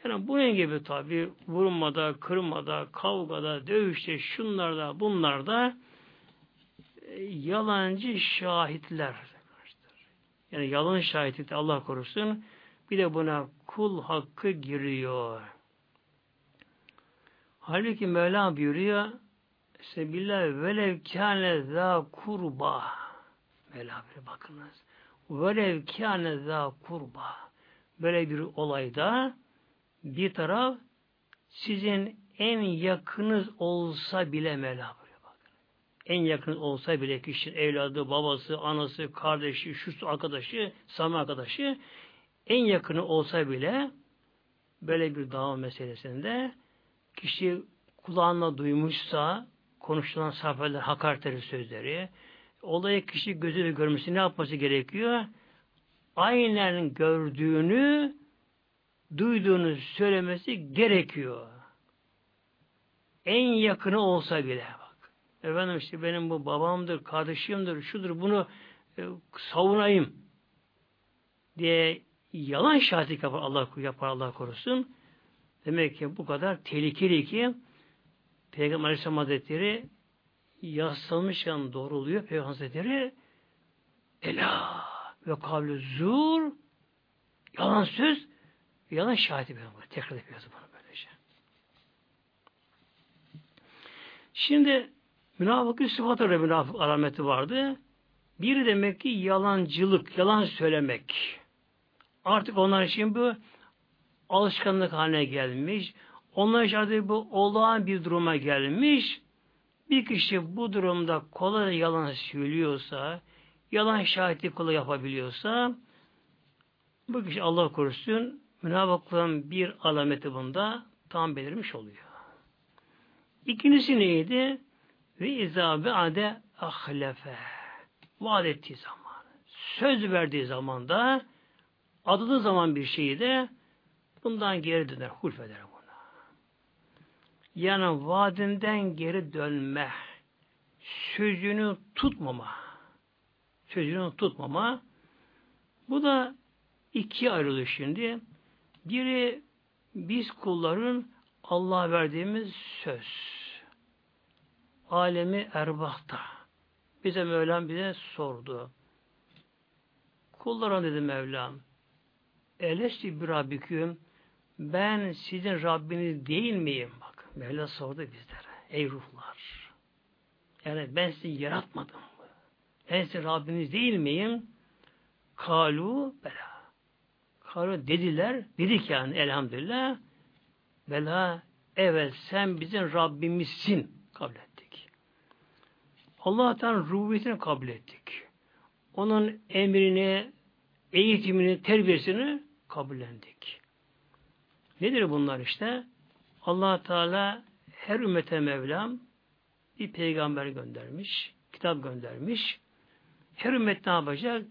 Yani bunun gibi tabi vurmada, kırmada, kavgada, dövüşte, şunlarda, bunlarda e, yalancı şahitler. Yani yalan şahitlik Allah korusun. Bir de buna kul hakkı giriyor. Halbuki Mevla buyuruyor Sebillah velev kâne zâ kurba Mevla bir bakınız. Velev kâne zâ kurba Böyle bir olayda bir taraf sizin en yakınız olsa bile Mevla. En yakın olsa bile kişinin evladı, babası, anası, kardeşi, şu arkadaşı, samimi arkadaşı en yakını olsa bile böyle bir dava meselesinde kişi kulağına duymuşsa konuşulan sahabeler hakaretleri sözleri olayı kişi gözüyle görmesi ne yapması gerekiyor? Aynen gördüğünü duyduğunu söylemesi gerekiyor. En yakını olsa bile bak. Efendim işte benim bu babamdır, kardeşimdir, şudur bunu e, savunayım diye yalan şahitlik yapar Allah yapar Allah korusun. Demek ki bu kadar tehlikeli ki Peygamber Aleyhisselam Hazretleri yaslanmışken doğruluyor Peygamber Hazretleri Ela ve kavlu zur yalan söz yalan şahidi Peygamber. Tekrar yapıyoruz bunu böylece. Şimdi münafık sıfatı münafık alameti vardı. Bir demek ki yalancılık, yalan söylemek. Artık onlar için bu alışkanlık haline gelmiş. Onlar için bu olağan bir duruma gelmiş. Bir kişi bu durumda kolay yalan söylüyorsa, yalan şahitlik kolay yapabiliyorsa, bu kişi Allah korusun münafıklığın bir alameti bunda tam belirmiş oluyor. İkincisi neydi? Ve izabe ade ahlefe. Vaat ettiği zaman. Söz verdiği zaman da adığı zaman bir şeyi de bundan geri döner, hulfeder buna. Yani vaadinden geri dönme, sözünü tutmama, sözünü tutmama, bu da ikiye ayrılıyor şimdi. Biri biz kulların Allah'a verdiğimiz söz. Alemi erbahta. Bize Mevlam bize sordu. Kullarım dedi Mevlam. Elesti bir Rabbiküm ben sizin Rabbiniz değil miyim? Bak Mevla sordu bizlere. Ey ruhlar. Yani ben sizi yaratmadım? Ben sizin Rabbiniz değil miyim? Kalu bela. Kalu dediler. Dedik yani elhamdülillah. Bela evet sen bizim Rabbimizsin kabul ettik. Allah'tan rububiyetini kabul ettik. Onun emrini, eğitimini, terbiyesini kabullendik. Nedir bunlar işte? allah Teala her ümmete Mevlam bir peygamber göndermiş, kitap göndermiş. Her ümmet ne yapacak?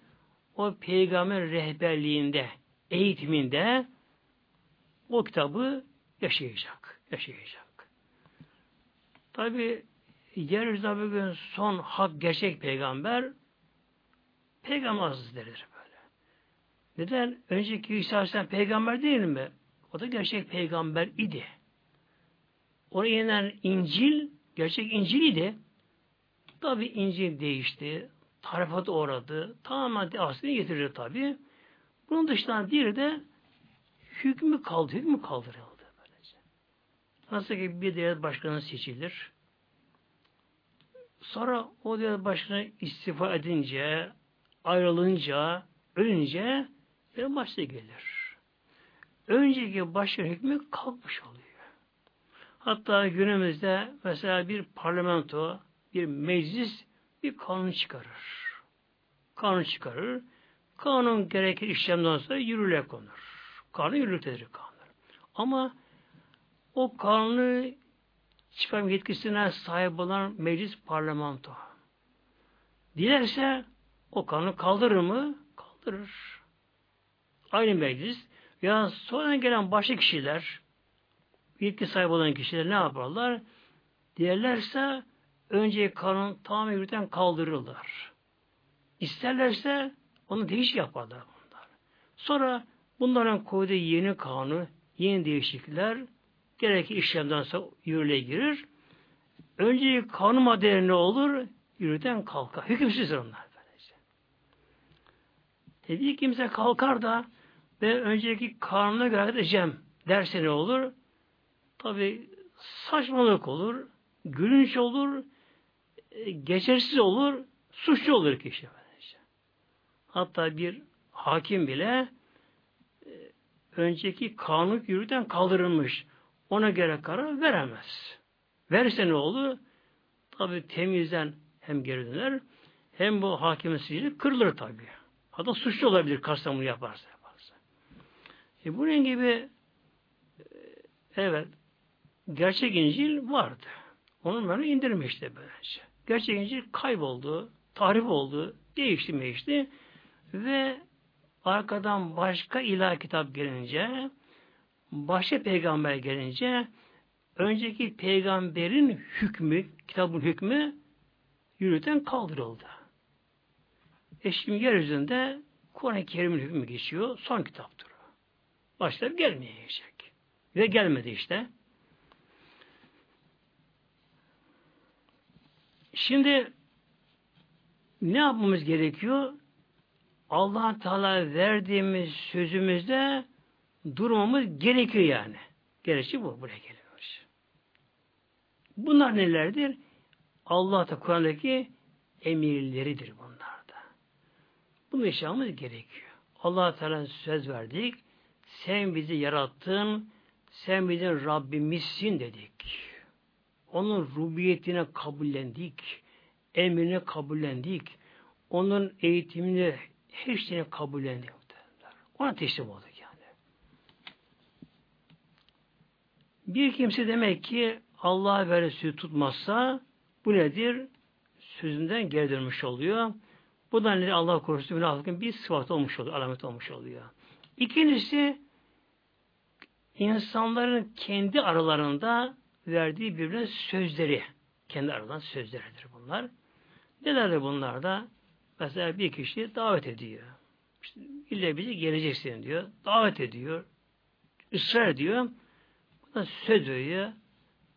O peygamber rehberliğinde, eğitiminde o kitabı yaşayacak. Yaşayacak. Tabi yeryüzünde bugün son hak gerçek peygamber Peygamber Hazretleri'dir böyle. Neden? Önceki İsa Aleyhisselam peygamber değil mi? O da gerçek peygamber idi. Oraya inen İncil, gerçek İncil idi. Tabi İncil değişti. Tarifat uğradı. Tamamen aslını getirir tabi. Bunun dışında diğeri de hükmü kaldı, hükmü kaldırıldı. Böylece. Nasıl ki bir devlet başkanı seçilir. Sonra o devlet başkanı istifa edince, ayrılınca, ölünce bir başta gelir. Önceki başkan hükmü kalkmış oluyor. Hatta günümüzde mesela bir parlamento, bir meclis bir kanun çıkarır. Kanun çıkarır. Kanun gerekir işlemden sonra yürürlüğe konur. Kanun yürürlüktedir kanun. Ama o kanunu çıkarma yetkisine sahip olan meclis parlamento. Dilerse o kanunu kaldırır mı? Kaldırır. Aynı meclis ya sonra gelen başka kişiler yetki sahibi olan kişiler ne yaparlar? Dilerlerse önce kanun tamamen yürüten kaldırırlar. İsterlerse onu değiş yaparlar bunlar. Sonra bunların koyduğu yeni kanun, yeni değişiklikler gerek işlemden sonra yürürlüğe girir. Önce kanun maddeleri ne olur? Yürüten kalkar. Hükümsüz onlar. Tabii kimse kalkar da ben önceki kanuna göre edeceğim derse ne olur? Tabi saçmalık olur, gülünç olur, e, geçersiz olur, suçlu olur kişi. Hatta bir hakim bile e, önceki kanun yürüten kaldırılmış. Ona göre karar veremez. Verse ne olur? Tabi temizden hem geri döner hem bu hakimin sicili kırılır tabi. Hatta suçlu olabilir bunu yaparsa. E bunun gibi e, evet gerçek İncil vardı. Onun böyle indirmişti böylece. Gerçek İncil kayboldu, tarif oldu, değişti değişti ve arkadan başka ilah kitap gelince başka peygamber gelince önceki peygamberin hükmü, kitabın hükmü yürüten kaldırıldı. E şimdi yeryüzünde Kur'an-ı Kerim'in hükmü geçiyor. Son kitaptır. Başta gelmeyecek. Ve gelmedi işte. Şimdi ne yapmamız gerekiyor? allah Teala verdiğimiz sözümüzde durmamız gerekiyor yani. Gerekçe bu. Buraya geliyor. Bunlar nelerdir? Allah da Kur'an'daki emirleridir bunlar da. Bunu yaşamamız gerekiyor. allah Teala söz verdik. Sen bizi yarattın. Sen bizim Rabbimizsin dedik. Onun rubiyetine kabullendik. Emrine kabullendik. Onun eğitimini her şeyini kabullendik. Ona teslim olduk yani. Bir kimse demek ki Allah'a ve Resulü tutmazsa bu nedir? Sözünden geri dönmüş oluyor. Bu da nedir? Allah korusun münafıkın bir sıfat olmuş oluyor, alamet olmuş oluyor. İkincisi insanların kendi aralarında verdiği birbirine sözleri. Kendi aralarında sözleridir bunlar. Nelerdir bunlar da? Mesela bir kişi davet ediyor. İşte ille bize geleceksin diyor. Davet ediyor. ısrar ediyor. Bu da söz veriyor.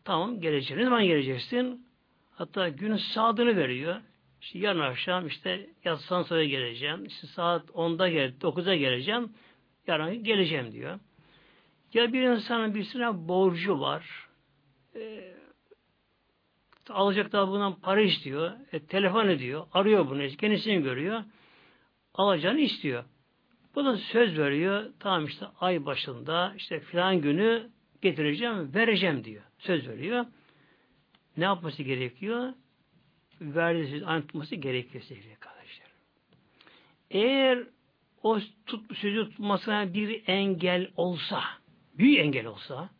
Tamam geleceksin. Ne zaman geleceksin? Hatta gün saatini veriyor. İşte yarın akşam işte yatsan sonra geleceğim. İşte saat 10'da gel, 9'a geleceğim. Yarın geleceğim diyor. Ya bir insanın birisine borcu var. E, alacak da bundan para istiyor. E, telefon ediyor. Arıyor bunu. Kendisini görüyor. Alacağını istiyor. Bu da söz veriyor. Tamam işte ay başında işte filan günü getireceğim, vereceğim diyor. Söz veriyor. Ne yapması gerekiyor? Verdiği söz aynı tutması gerekiyor sevgili kardeşler. Eğer o tut, sözü tutmasına bir engel olsa, büyük engel olsa,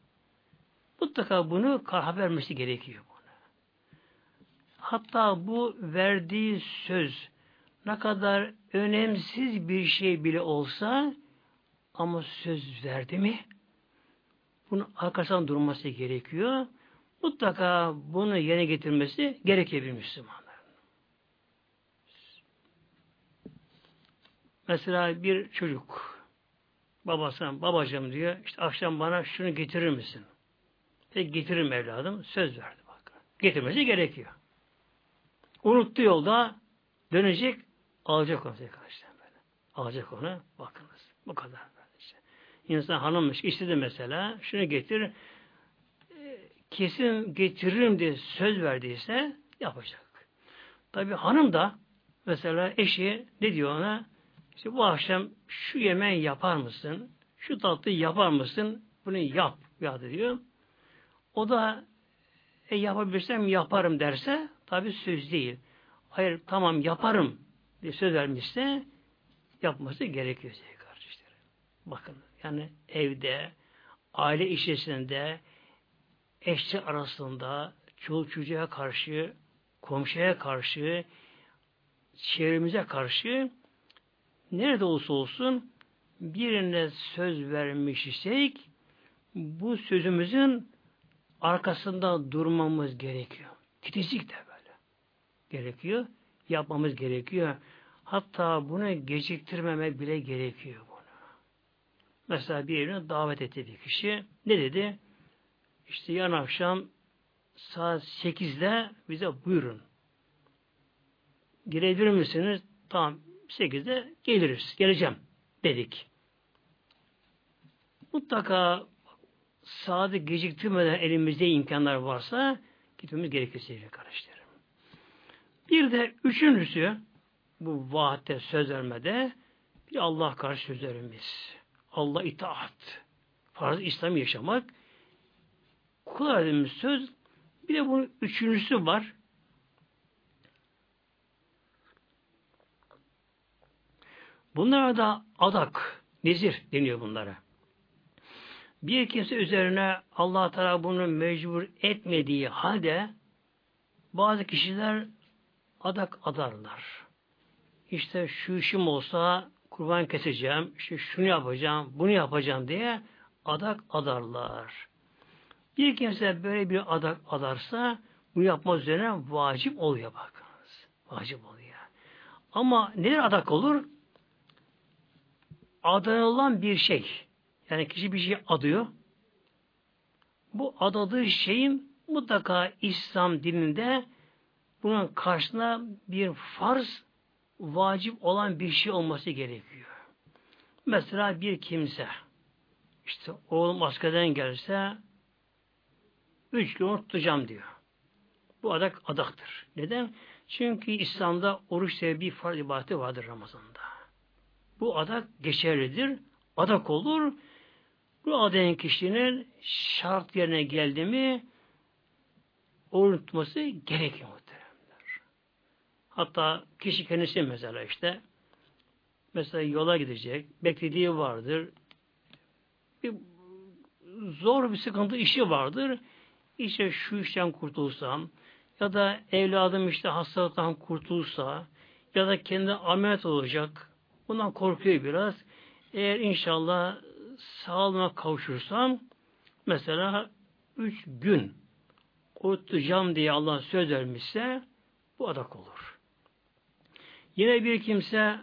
mutlaka bunu haber vermesi gerekiyor. Bunu. Hatta bu verdiği söz ne kadar önemsiz bir şey bile olsa ama söz verdi mi bunun arkasından durması gerekiyor. Mutlaka bunu yerine getirmesi gerekiyor bir Müslümanlar. Mesela bir çocuk babasına babacığım diyor işte akşam bana şunu getirir misin? Peki getiririm evladım. Söz verdi bak. Getirmesi gerekiyor. Unuttu yolda dönecek alacak onu arkadaşlar böyle. Alacak onu bakınız. Bu kadar. Işte. İnsan hanımmış istedi mesela şunu getir kesin getiririm diye söz verdiyse yapacak. Tabi hanım da mesela eşi ne diyor ona? İşte bu akşam şu yemeği yapar mısın? Şu tatlıyı yapar mısın? Bunu yap ya diyor. O da e, yapabilirsem yaparım derse tabi söz değil. Hayır tamam yaparım diye söz vermişse yapması gerekiyor sevgili kardeşlerim. Bakın yani evde, aile içerisinde, eşçi arasında, çoluk çocuğa karşı, komşuya karşı, çevremize karşı nerede olsa olsun birine söz vermiş isek bu sözümüzün arkasında durmamız gerekiyor. Titizlik de böyle gerekiyor. Yapmamız gerekiyor. Hatta bunu geciktirmemek bile gerekiyor bunu. Mesela bir yerine davet etti bir kişi. Ne dedi? İşte yarın akşam saat 8'de bize buyurun. Girebilir misiniz? Tamam 8'de geliriz. Geleceğim dedik. Mutlaka saati geciktirmeden elimizde imkanlar varsa gitmemiz gerekir sevgili kardeşlerim. Bir de üçüncüsü bu vaatte söz vermede bir Allah karşı sözlerimiz. Allah itaat. Farz İslam yaşamak kul söz bir de bunun üçüncüsü var. Bunlara da adak, nezir deniyor bunlara. Bir kimse üzerine allah Teala bunu mecbur etmediği halde bazı kişiler adak adarlar. İşte şu işim olsa kurban keseceğim, işte şunu yapacağım, bunu yapacağım diye adak adarlar. Bir kimse böyle bir adak adarsa bu yapmaz üzerine vacip oluyor bakınız. Vacip oluyor. Ama nedir adak olur? Adanılan bir şey. Yani kişi bir şey adıyor. Bu adadığı şeyin mutlaka İslam dininde bunun karşısına bir farz vacip olan bir şey olması gerekiyor. Mesela bir kimse işte oğlum askerden gelse üç gün tutacağım diyor. Bu adak adaktır. Neden? Çünkü İslam'da oruç bir farz ibadeti vardır Ramazan'da. Bu adak geçerlidir. Adak olur. Bu adayan kişinin şart yerine geldi mi oruç tutması gerekiyor muhteremler. Hatta kişi kendisi mesela işte mesela yola gidecek, beklediği vardır. Bir zor bir sıkıntı işi vardır. İşte şu işten kurtulsam ya da evladım işte hastalıktan kurtulsa ya da kendi ameliyat olacak. Bundan korkuyor biraz. Eğer inşallah sağlığına kavuşursam mesela üç gün kurtulacağım diye Allah söz vermişse bu adak olur. Yine bir kimse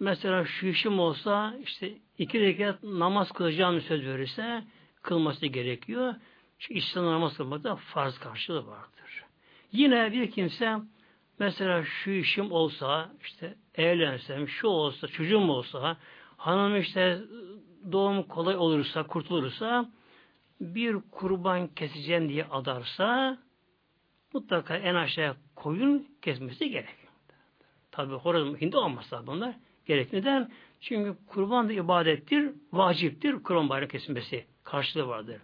mesela şu işim olsa işte iki rekat namaz kılacağım söz verirse kılması gerekiyor. Çünkü İslam namaz kılmakta farz karşılığı vardır. Yine bir kimse mesela şu işim olsa işte evlensem şu olsa çocuğum olsa hanım işte doğum kolay olursa kurtulursa bir kurban keseceğim diye adarsa mutlaka en aşağıya koyun kesmesi gerekiyor. Tabi horoz hindi olmazsa bunlar gerek. Neden? Çünkü kurban da ibadettir, vaciptir, kurban bayrağı kesilmesi karşılığı vardır.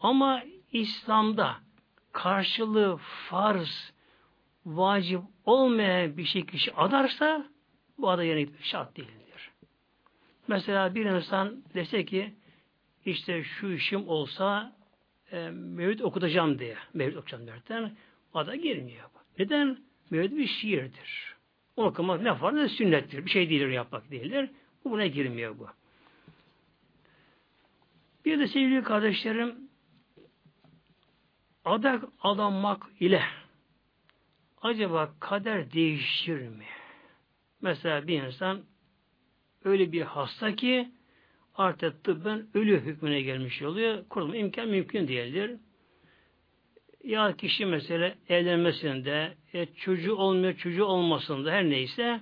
Ama İslam'da karşılığı farz, vacip olmayan bir şey kişi adarsa bu ada yerine şart değildir. Mesela bir insan dese ki işte şu işim olsa e, mevlüt okutacağım diye. Mevlüt okuyacağım derken ada girmiyor. Neden? Mevlüt bir şiirdir. Okumak ne farz ne sünnettir. Bir şey değildir yapmak değildir. Bu buna girmiyor bu. Bir de sevgili kardeşlerim adak adamak ile acaba kader değişir mi? Mesela bir insan öyle bir hasta ki artık tıbben ölü hükmüne gelmiş oluyor. Kurulma imkan mümkün değildir. Ya kişi mesela evlenmesinde, e, çocuğu olmuyor, çocuğu olmasında her neyse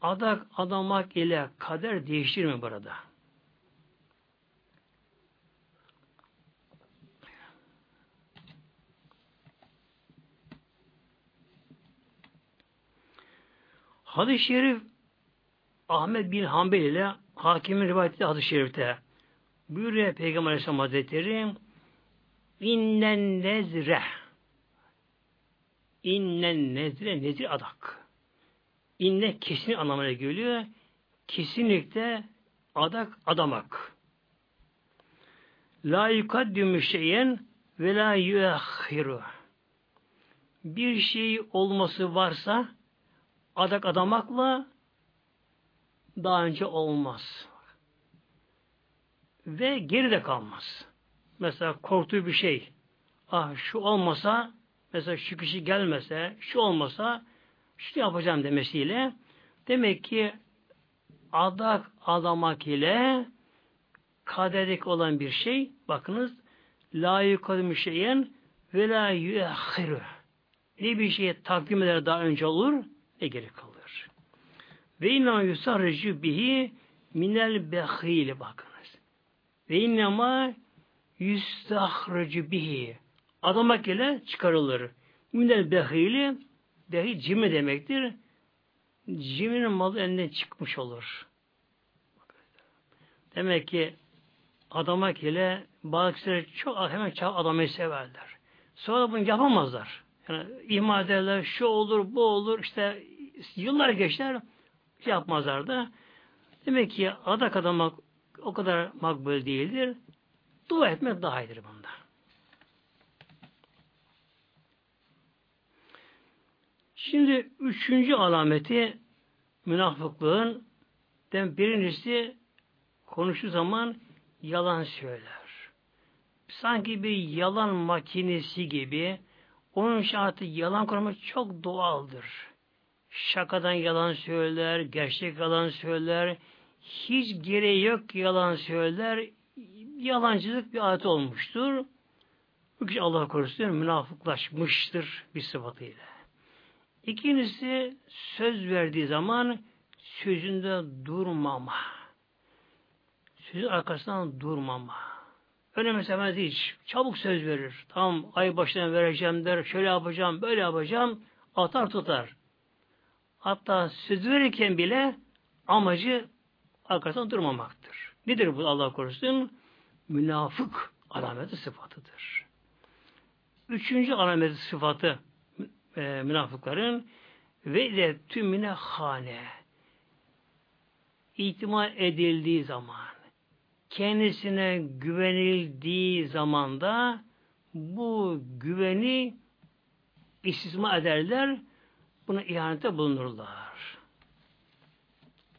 adak adamak ile kader değişir mi burada? Hadis-i şerif Ahmet bin Hanbel ile hakimin rivayeti hadis-i şerifte. Buyuruyor Peygamber Aleyhisselam Hazretleri innen nezre innen nezre nezir adak. İnne kesin anlamına geliyor. Kesinlikle adak adamak. La yukaddümü şeyen ve la yuakhiru. Bir şey olması varsa adak adamakla daha önce olmaz. Ve geride kalmaz. Mesela korktuğu bir şey. Ah şu olmasa mesela şu kişi gelmese şu olmasa şu yapacağım demesiyle demek ki adak adamak ile kaderlik olan bir şey bakınız la yukadim şeyen ve la yuakhiru ne bir şeye takdim eder daha önce olur geri kalır. Ve inna yusarricu bihi minel behili bakınız. Ve innema yustahricu bihi adamak ile çıkarılır. Minel behili behi cimi demektir. Ciminin malı elinden çıkmış olur. Demek ki adamak ile bazı çok hemen çok adamayı severler. Sonra bunu yapamazlar. Yani ihmal ederler, şu olur, bu olur, işte yıllar geçer şey yapmazlar da. Demek ki adak adamak o kadar makbul değildir. Dua etmek daha iyidir bunda. Şimdi üçüncü alameti münafıklığın birincisi konuşu zaman yalan söyler. Sanki bir yalan makinesi gibi onun şartı yalan konuşmak çok doğaldır şakadan yalan söyler, gerçek yalan söyler, hiç gereği yok yalan söyler, yalancılık bir adet olmuştur. Bu kişi Allah korusun münafıklaşmıştır bir sıfatıyla. İkincisi söz verdiği zaman sözünde durmama. Sözün arkasından durmama. Öyle mesela hiç çabuk söz verir. Tamam ay başına vereceğim der, şöyle yapacağım, böyle yapacağım, atar tutar. Hatta söz verirken bile amacı arkasından durmamaktır. Nedir bu Allah korusun? Münafık alameti sıfatıdır. üçüncü alamet sıfatı e, münafıkların ve de tümüne hane itimat edildiği zaman kendisine güvenildiği zamanda bu güveni istisma ederler, buna ihanete bulunurlar.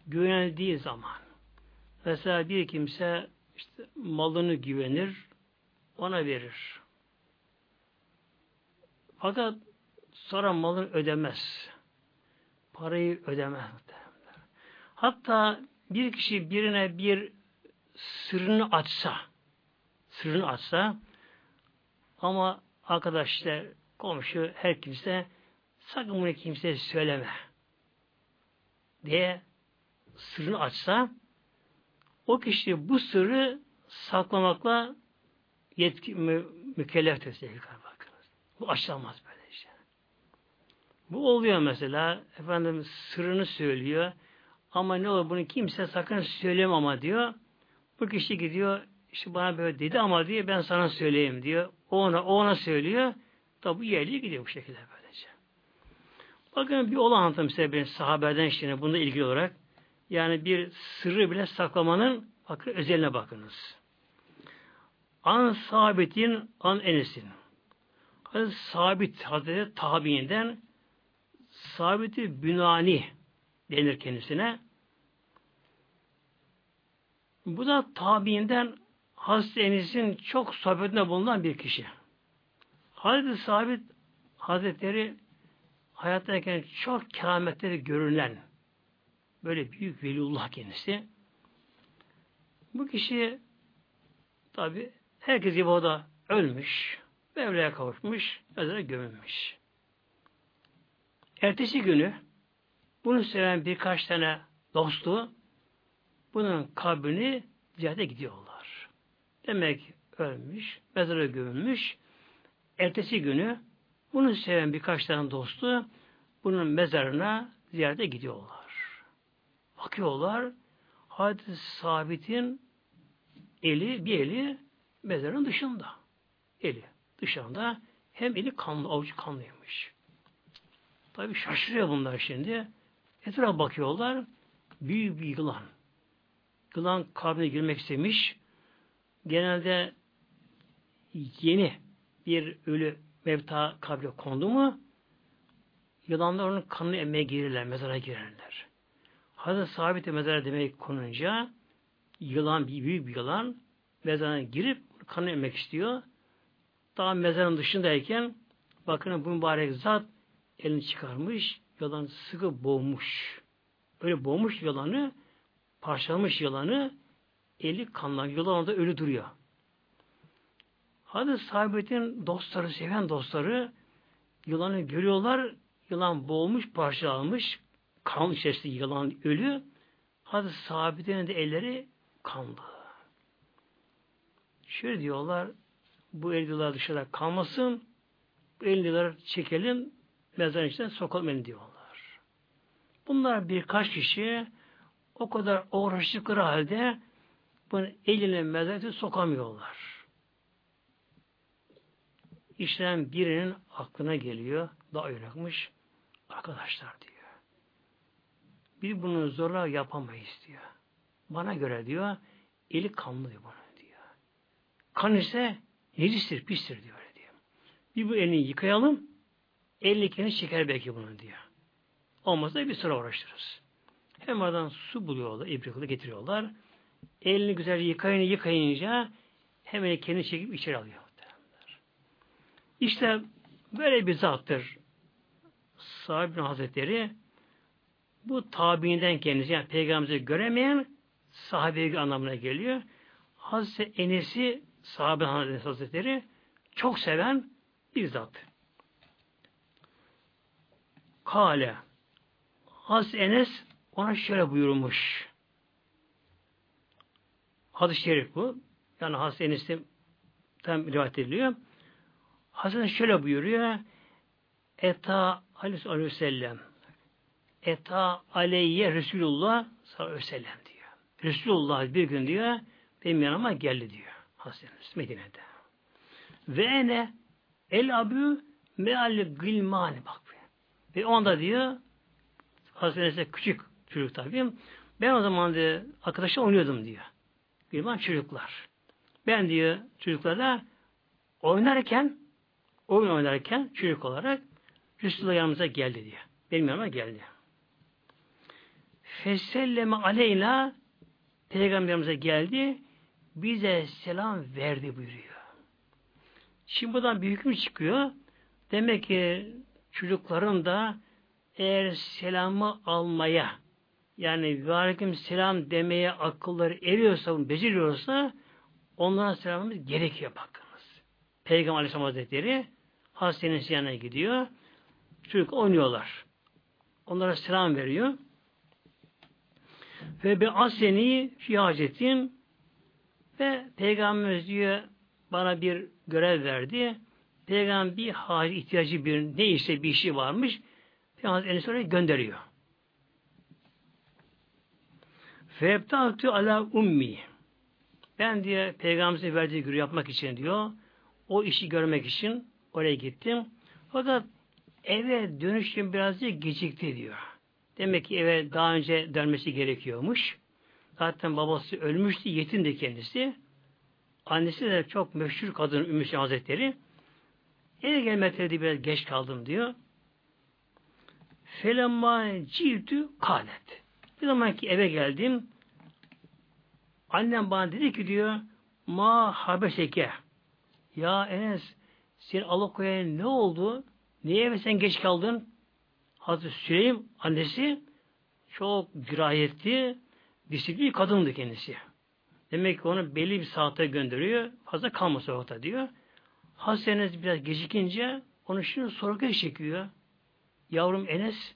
Güvenildiği zaman. Mesela bir kimse işte malını güvenir, ona verir. Fakat sonra malını ödemez. Parayı ödemez. Hatta bir kişi birine bir sırrını açsa, sırrını açsa ama arkadaşlar, komşu, her kimse sakın bunu kimseye söyleme diye sırrını açsa o kişi bu sırrı saklamakla yetki mü, mükelleftir sevgili bakınız. Bu açılamaz böyle işte. Bu oluyor mesela efendim sırrını söylüyor ama ne olur bunu kimse sakın söyleme ama diyor. Bu kişi gidiyor işte bana böyle dedi ama diye ben sana söyleyeyim diyor. O ona, o ona söylüyor. Tabi bu yerliğe gidiyor bu şekilde. Bakın bir olay anlatayım size bir sahabeden şimdi bunda ilgili olarak. Yani bir sırrı bile saklamanın bakın özeline bakınız. An sabitin an enesin. Hazreti Sabit Hazreti tabiinden Sabiti Bünani denir kendisine. Bu da tabiinden Hazreti Enes'in çok sohbetinde bulunan bir kişi. Hazreti Sabit Hazretleri hayattayken çok kerametleri görülen böyle büyük veliullah kendisi. Bu kişi tabi herkes gibi o da ölmüş, Mevla'ya kavuşmuş, mezara gömülmüş. Ertesi günü bunu seven birkaç tane dostu bunun kabrini ziyarete gidiyorlar. Demek ölmüş, mezara gömülmüş. Ertesi günü bunu seven birkaç tane dostu bunun mezarına ziyarete gidiyorlar. Bakıyorlar Hadis Sabit'in eli, bir eli mezarın dışında. Eli dışında hem eli kanlı, avucu kanlıymış. Tabi şaşırıyor bunlar şimdi. Etrafa bakıyorlar. Büyük bir yılan. Yılan kabrine girmek istemiş. Genelde yeni bir ölü mevta kabre kondu mu yılanlar onun kanını emmeye girirler, mezara girerler. Hazreti Sabit mezara demek konunca yılan, bir büyük bir yılan mezarına girip kanını emmek istiyor. Daha mezarın dışındayken bakın bu mübarek zat elini çıkarmış, yılan sıkı boğmuş. Öyle boğmuş yılanı, parçalamış yılanı, eli kanla, yılan orada ölü duruyor. Hazreti Sabit'in dostları, seven dostları yılanı görüyorlar. Yılan boğulmuş, parçalanmış. Kan içerisinde yılan ölü. Hazreti Sabit'in de elleri kanlı. Şöyle diyorlar, bu el dışarıda kalmasın, bu el çekelim, mezarın içine sokalım elini diyorlar. Bunlar birkaç kişi o kadar uğraştıkları halde bunu eline mezarına sokamıyorlar işleyen birinin aklına geliyor. Daha uyanıkmış. Arkadaşlar diyor. Bir bunu zorla yapamayız diyor. Bana göre diyor eli kanlı diyor bana diyor. Kan ise necistir, pistir diyor. diyor. Bir bu elini yıkayalım. Elini kendi çeker belki bunu diyor. Olmazsa bir sıra uğraştırırız. Hem oradan su buluyorlar, ibrikle getiriyorlar. Elini güzel yıkayın, yıkayınca hemen kendi çekip içeri alıyor. İşte böyle bir zattır. Sahibi Hazretleri bu tabiinden kendisi yani peygamberimizi göremeyen sahabe anlamına geliyor. Hazreti Enes'i sahabe Hazretleri çok seven bir zat. Kale Hazreti Enes ona şöyle buyurmuş. Hadis-i şerif bu. Yani Hazreti Enes'te tam rivayet ediliyor. Hazreti şöyle buyuruyor. Eta aleyhissalatu sellem. Eta aleyye Resulullah sallallahu aleyhi ve sellem diyor. Resulullah bir gün diyor benim yanıma geldi diyor. Hazreti Medine'de. Ve ene El abü meali gılmani bak. Ve onda diyor Hazreti küçük çocuk tabii. Ben o zaman diyor arkadaşla oynuyordum diyor. Gılman çocuklar. Ben diyor çocuklarla oynarken oyun oynarken çocuk olarak Resulullah yanımıza geldi diyor. Benim yanıma geldi. Feselleme aleyna Peygamberimize geldi. Bize selam verdi buyuruyor. Şimdi buradan bir hüküm çıkıyor. Demek ki çocukların da eğer selamı almaya yani ve selam demeye akılları eriyorsa, beceriyorsa onlara selamımız gerekiyor bakınız. Peygamber Aleyhisselam Hazretleri hastanenin yanına gidiyor. Çocuk oynuyorlar. Onlara selam veriyor. Ve bir aseni fi hacetim ve Peygamberimiz diyor bana bir görev verdi. Peygamber bir hacı ihtiyacı bir neyse bir işi varmış. Peygamber Enes oraya gönderiyor. Febtatu ala ummi. Ben diye Peygamber'e verdiği görevi yapmak için diyor. O işi görmek için oraya gittim. Fakat eve dönüşüm birazcık gecikti diyor. Demek ki eve daha önce dönmesi gerekiyormuş. Zaten babası ölmüştü, yetimdi kendisi. Annesi de çok meşhur kadın Ümmü Hazretleri. Eve gelmekte biraz geç kaldım diyor. Felemma ciltü kalet. Bir zaman ki eve geldim. Annem bana dedi ki diyor ma habeşeke ya Enes senin alıkoyan ne oldu? Niye eve sen geç kaldın? Hazreti Süleym annesi çok dirayetli, disiplinli kadındı kendisi. Demek ki onu belli bir saate gönderiyor. Fazla kalma sokakta diyor. Hazreti Enes biraz gecikince onu şimdi sorguya çekiyor. Yavrum Enes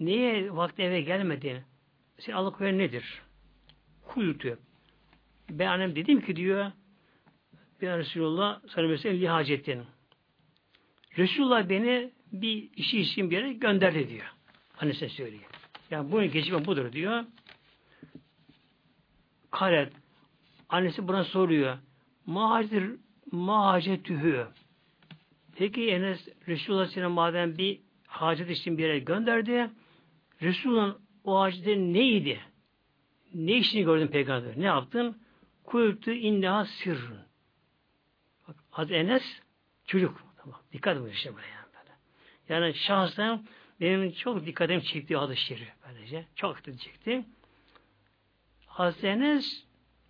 niye vakti eve gelmedi? Senin alıkoyan nedir? Kuyutu. Ben annem dedim ki diyor bir Resulullah sallallahu aleyhi hacettin. Resulullah beni bir işi için bir yere gönderdi diyor. Annesine söylüyor. Yani bunun geçimi budur diyor. Karet. Annesi buna soruyor. Mahacir mahacetühü. Peki Enes Resulullah senin madem bir hacet için bir yere gönderdi. Resulullah'ın o hacetin neydi? Ne işini gördün peygamber? Ne yaptın? Kultu inneha sırrın. Bak, Hazreti Enes çocuk. Tamam. Dikkat edin işte buraya. Böyle. Yani şahsen benim çok dikkatim çekti hadis şerif böylece. Çok dikkat çekti. Hazreti Enes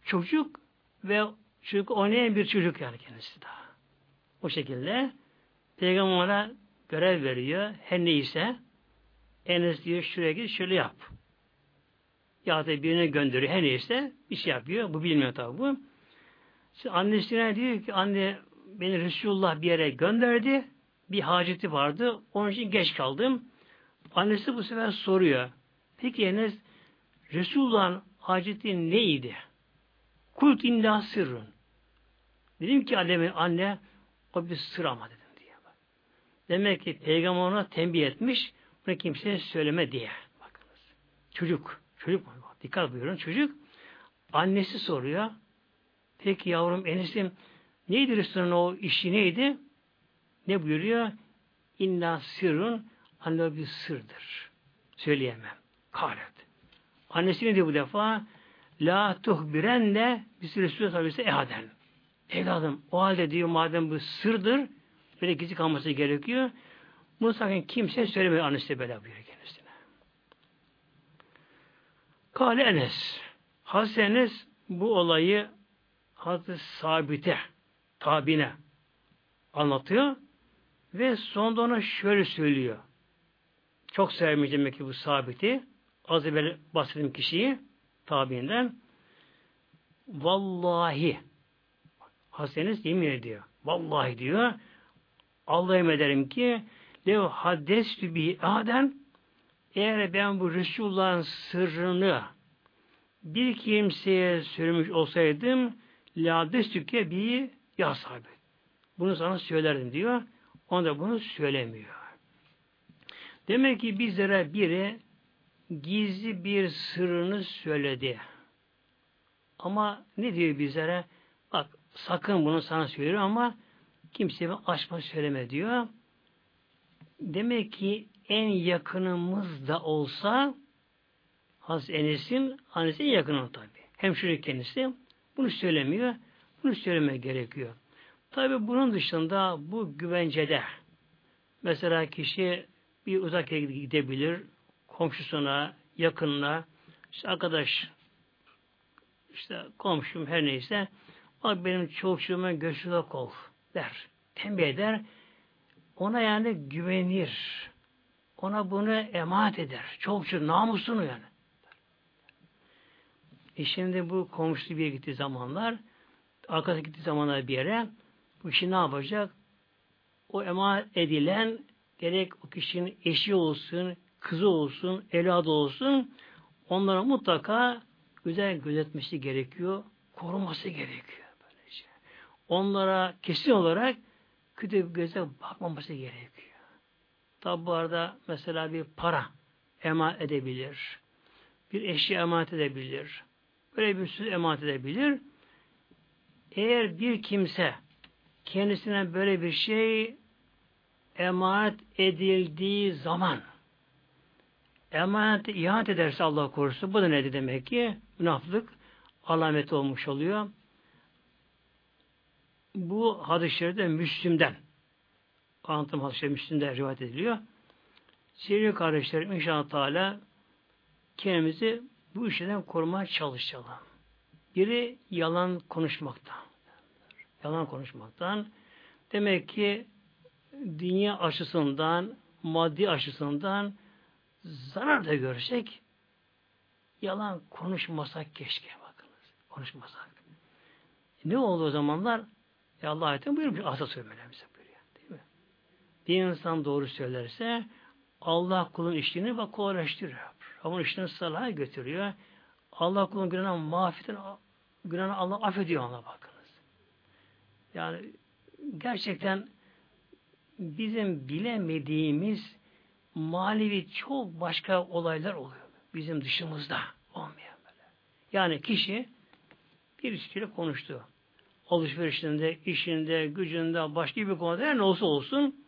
çocuk ve çocuk oynayan bir çocuk yani kendisi daha. O şekilde Peygamber ona görev veriyor. Her neyse Enes diyor şuraya git şöyle yap. Ya da birine gönderiyor. Her neyse bir şey yapıyor. Bu bilmiyor tabi bu. Şimdi annesine diyor ki anne beni Resulullah bir yere gönderdi. Bir haceti vardı. Onun için geç kaldım. Annesi bu sefer soruyor. Peki Enes Resulullah'ın haceti neydi? Kult illa sırrın. Dedim ki anneme anne o bir sır ama dedim diye. Demek ki peygamber ona tembih etmiş bunu kimseye söyleme diye. Bakınız. Çocuk. Çocuk dikkat buyurun çocuk. Annesi soruyor. Peki yavrum Enes'im neydi Resul'ün o işi neydi? Ne buyuruyor? İnna sırrın anne bir sırdır. Söyleyemem. Kalet. Annesi ne diyor bu defa? La tuhbirenne biz Resulü sabisi ehaden. Evladım o halde diyor madem bu sırdır böyle gizli kalması gerekiyor. Bunu sakın kimse söylemiyor annesi böyle buyuruyor kendisine. Kale Enes. Hazreti Enes bu olayı Hazreti Sabit'e tabine anlatıyor ve sonunda ona şöyle söylüyor. Çok sevmiş demek ki bu sabiti. Az evvel bahsettiğim kişiyi tabiinden. Vallahi Hasenes yemin ediyor. Vallahi diyor. Allah'a ederim ki lev haddestü bi aden eğer ben bu Resulullah'ın sırrını bir kimseye söylemiş olsaydım la destüke bi ya sahibi. Bunu sana söylerdim diyor. Onda bunu söylemiyor. Demek ki bizlere biri gizli bir sırrını söyledi. Ama ne diyor bizlere? Bak sakın bunu sana söylüyor ama Kimseye açma söyleme diyor. Demek ki en yakınımız da olsa Hazreti Enes'in annesi en yakını tabi. Hemşire kendisi. Bunu söylemiyor. Bunu söylemeye gerekiyor. Tabi bunun dışında bu güvencede mesela kişi bir uzak yere gidebilir, komşusuna, yakınına, işte arkadaş, işte komşum her neyse, bak benim çocuğuma göğsüne kol der. Tembih eder. Ona yani güvenir. Ona bunu emanet eder. Çoluk namusunu yani. E şimdi bu komşu bir yere gittiği zamanlar arkadaş gittiği zamanlar bir yere bu kişi ne yapacak? O emanet edilen gerek o kişinin eşi olsun, kızı olsun, evladı olsun onlara mutlaka güzel gözetmesi gerekiyor, koruması gerekiyor. Böylece. Onlara kesin olarak kötü bir göze bakmaması gerekiyor. Tabi bu arada mesela bir para emanet edebilir. Bir eşya emanet edebilir. Böyle bir söz emanet edebilir. Eğer bir kimse kendisine böyle bir şey emanet edildiği zaman emanet ihanet ederse Allah korusun bu da nedir demek ki? Münafıklık alameti olmuş oluyor. Bu hadis-i Müslüm'den anlatım hadis-i Müslüm'den rivayet ediliyor. Sevgili kardeşlerim inşallah Teala kendimizi bu işten korumaya çalışalım. Biri yalan konuşmaktan. Yalan konuşmaktan. Demek ki dünya açısından, maddi açısından zarar da görsek yalan konuşmasak keşke bakınız. Konuşmasak. Ne oldu o zamanlar? Ya Allah ayetinde buyurmuş asıl söylememize buyuruyor. Değil mi? Bir insan doğru söylerse Allah kulun işini bak kolaylaştırıyor. Ama işini salaha götürüyor. Allah kulun günahını mağfiretin günahını Allah affediyor ona bakınız. Yani gerçekten bizim bilemediğimiz manevi çok başka olaylar oluyor. Bizim dışımızda olmayan böyle. Yani kişi bir kişiyle konuştu. Alışverişinde, işinde, gücünde, başka bir konuda ne olsa olsun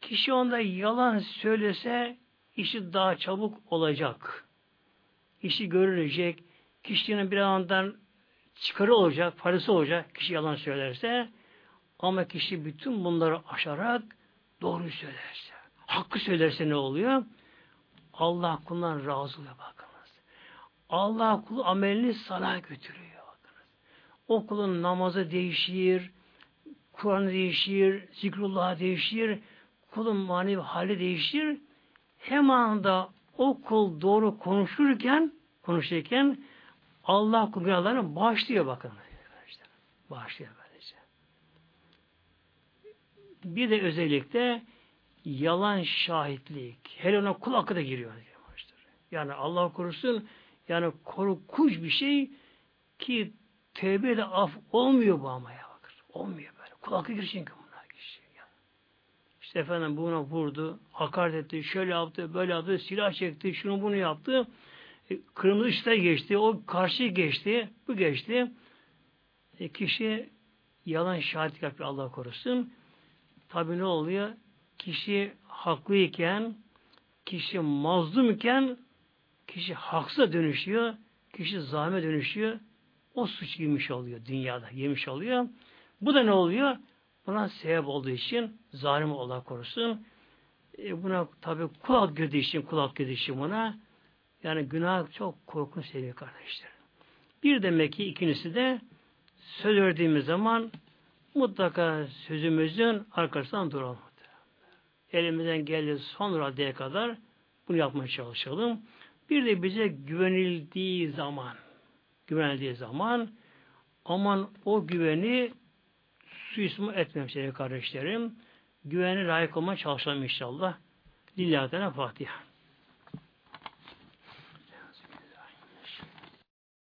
kişi onda yalan söylese işi daha çabuk olacak. İşi görülecek. Kişinin bir andan çıkarı olacak, parası olacak kişi yalan söylerse ama kişi bütün bunları aşarak doğru söylerse, hakkı söylerse ne oluyor? Allah kulundan razı oluyor bakınız. Allah kulu amelini sana götürüyor bakınız. O kulun namazı değişir, Kur'an değişir, zikrullah değişir, kulun manevi hali değişir. Hem anda o kul doğru konuşurken, konuşurken Allah kul bağışlıyor bakın. Bağışlıyor böylece. Bir de özellikle yalan şahitlik. Hele ona kul hakkı da giriyor. Yani Allah korusun yani korkunç bir şey ki tövbe de af olmuyor bu ama ya bakın. Olmuyor böyle. Kul hakkı girir çünkü. İşte efendim buna vurdu, hakaret etti, şöyle yaptı, böyle yaptı, silah çekti, şunu bunu yaptı. E, kırmızı ışıkta geçti, o karşı geçti, bu geçti. E, kişi yalan şahit yapıyor Allah korusun. Tabi ne oluyor? Kişi haklıyken, kişi mazlum iken kişi haksıza dönüşüyor, kişi zahme dönüşüyor. O suç yemiş oluyor dünyada, yemiş oluyor. Bu da ne oluyor? Buna sebep olduğu için zalim Allah korusun. E buna tabi kulak girdiği için, kulak girdiği için buna yani günah çok korkunç sevgili kardeşler. Bir demek ki ikincisi de söz verdiğimiz zaman mutlaka sözümüzün arkasından duralım. Elimizden geldiği son raddeye kadar bunu yapmaya çalışalım. Bir de bize güvenildiği zaman güvenildiği zaman aman o güveni suistimal etmem sevgili kardeşlerim. Güveni layık olmaya çalışalım inşallah. Lillahi Teala Fatiha.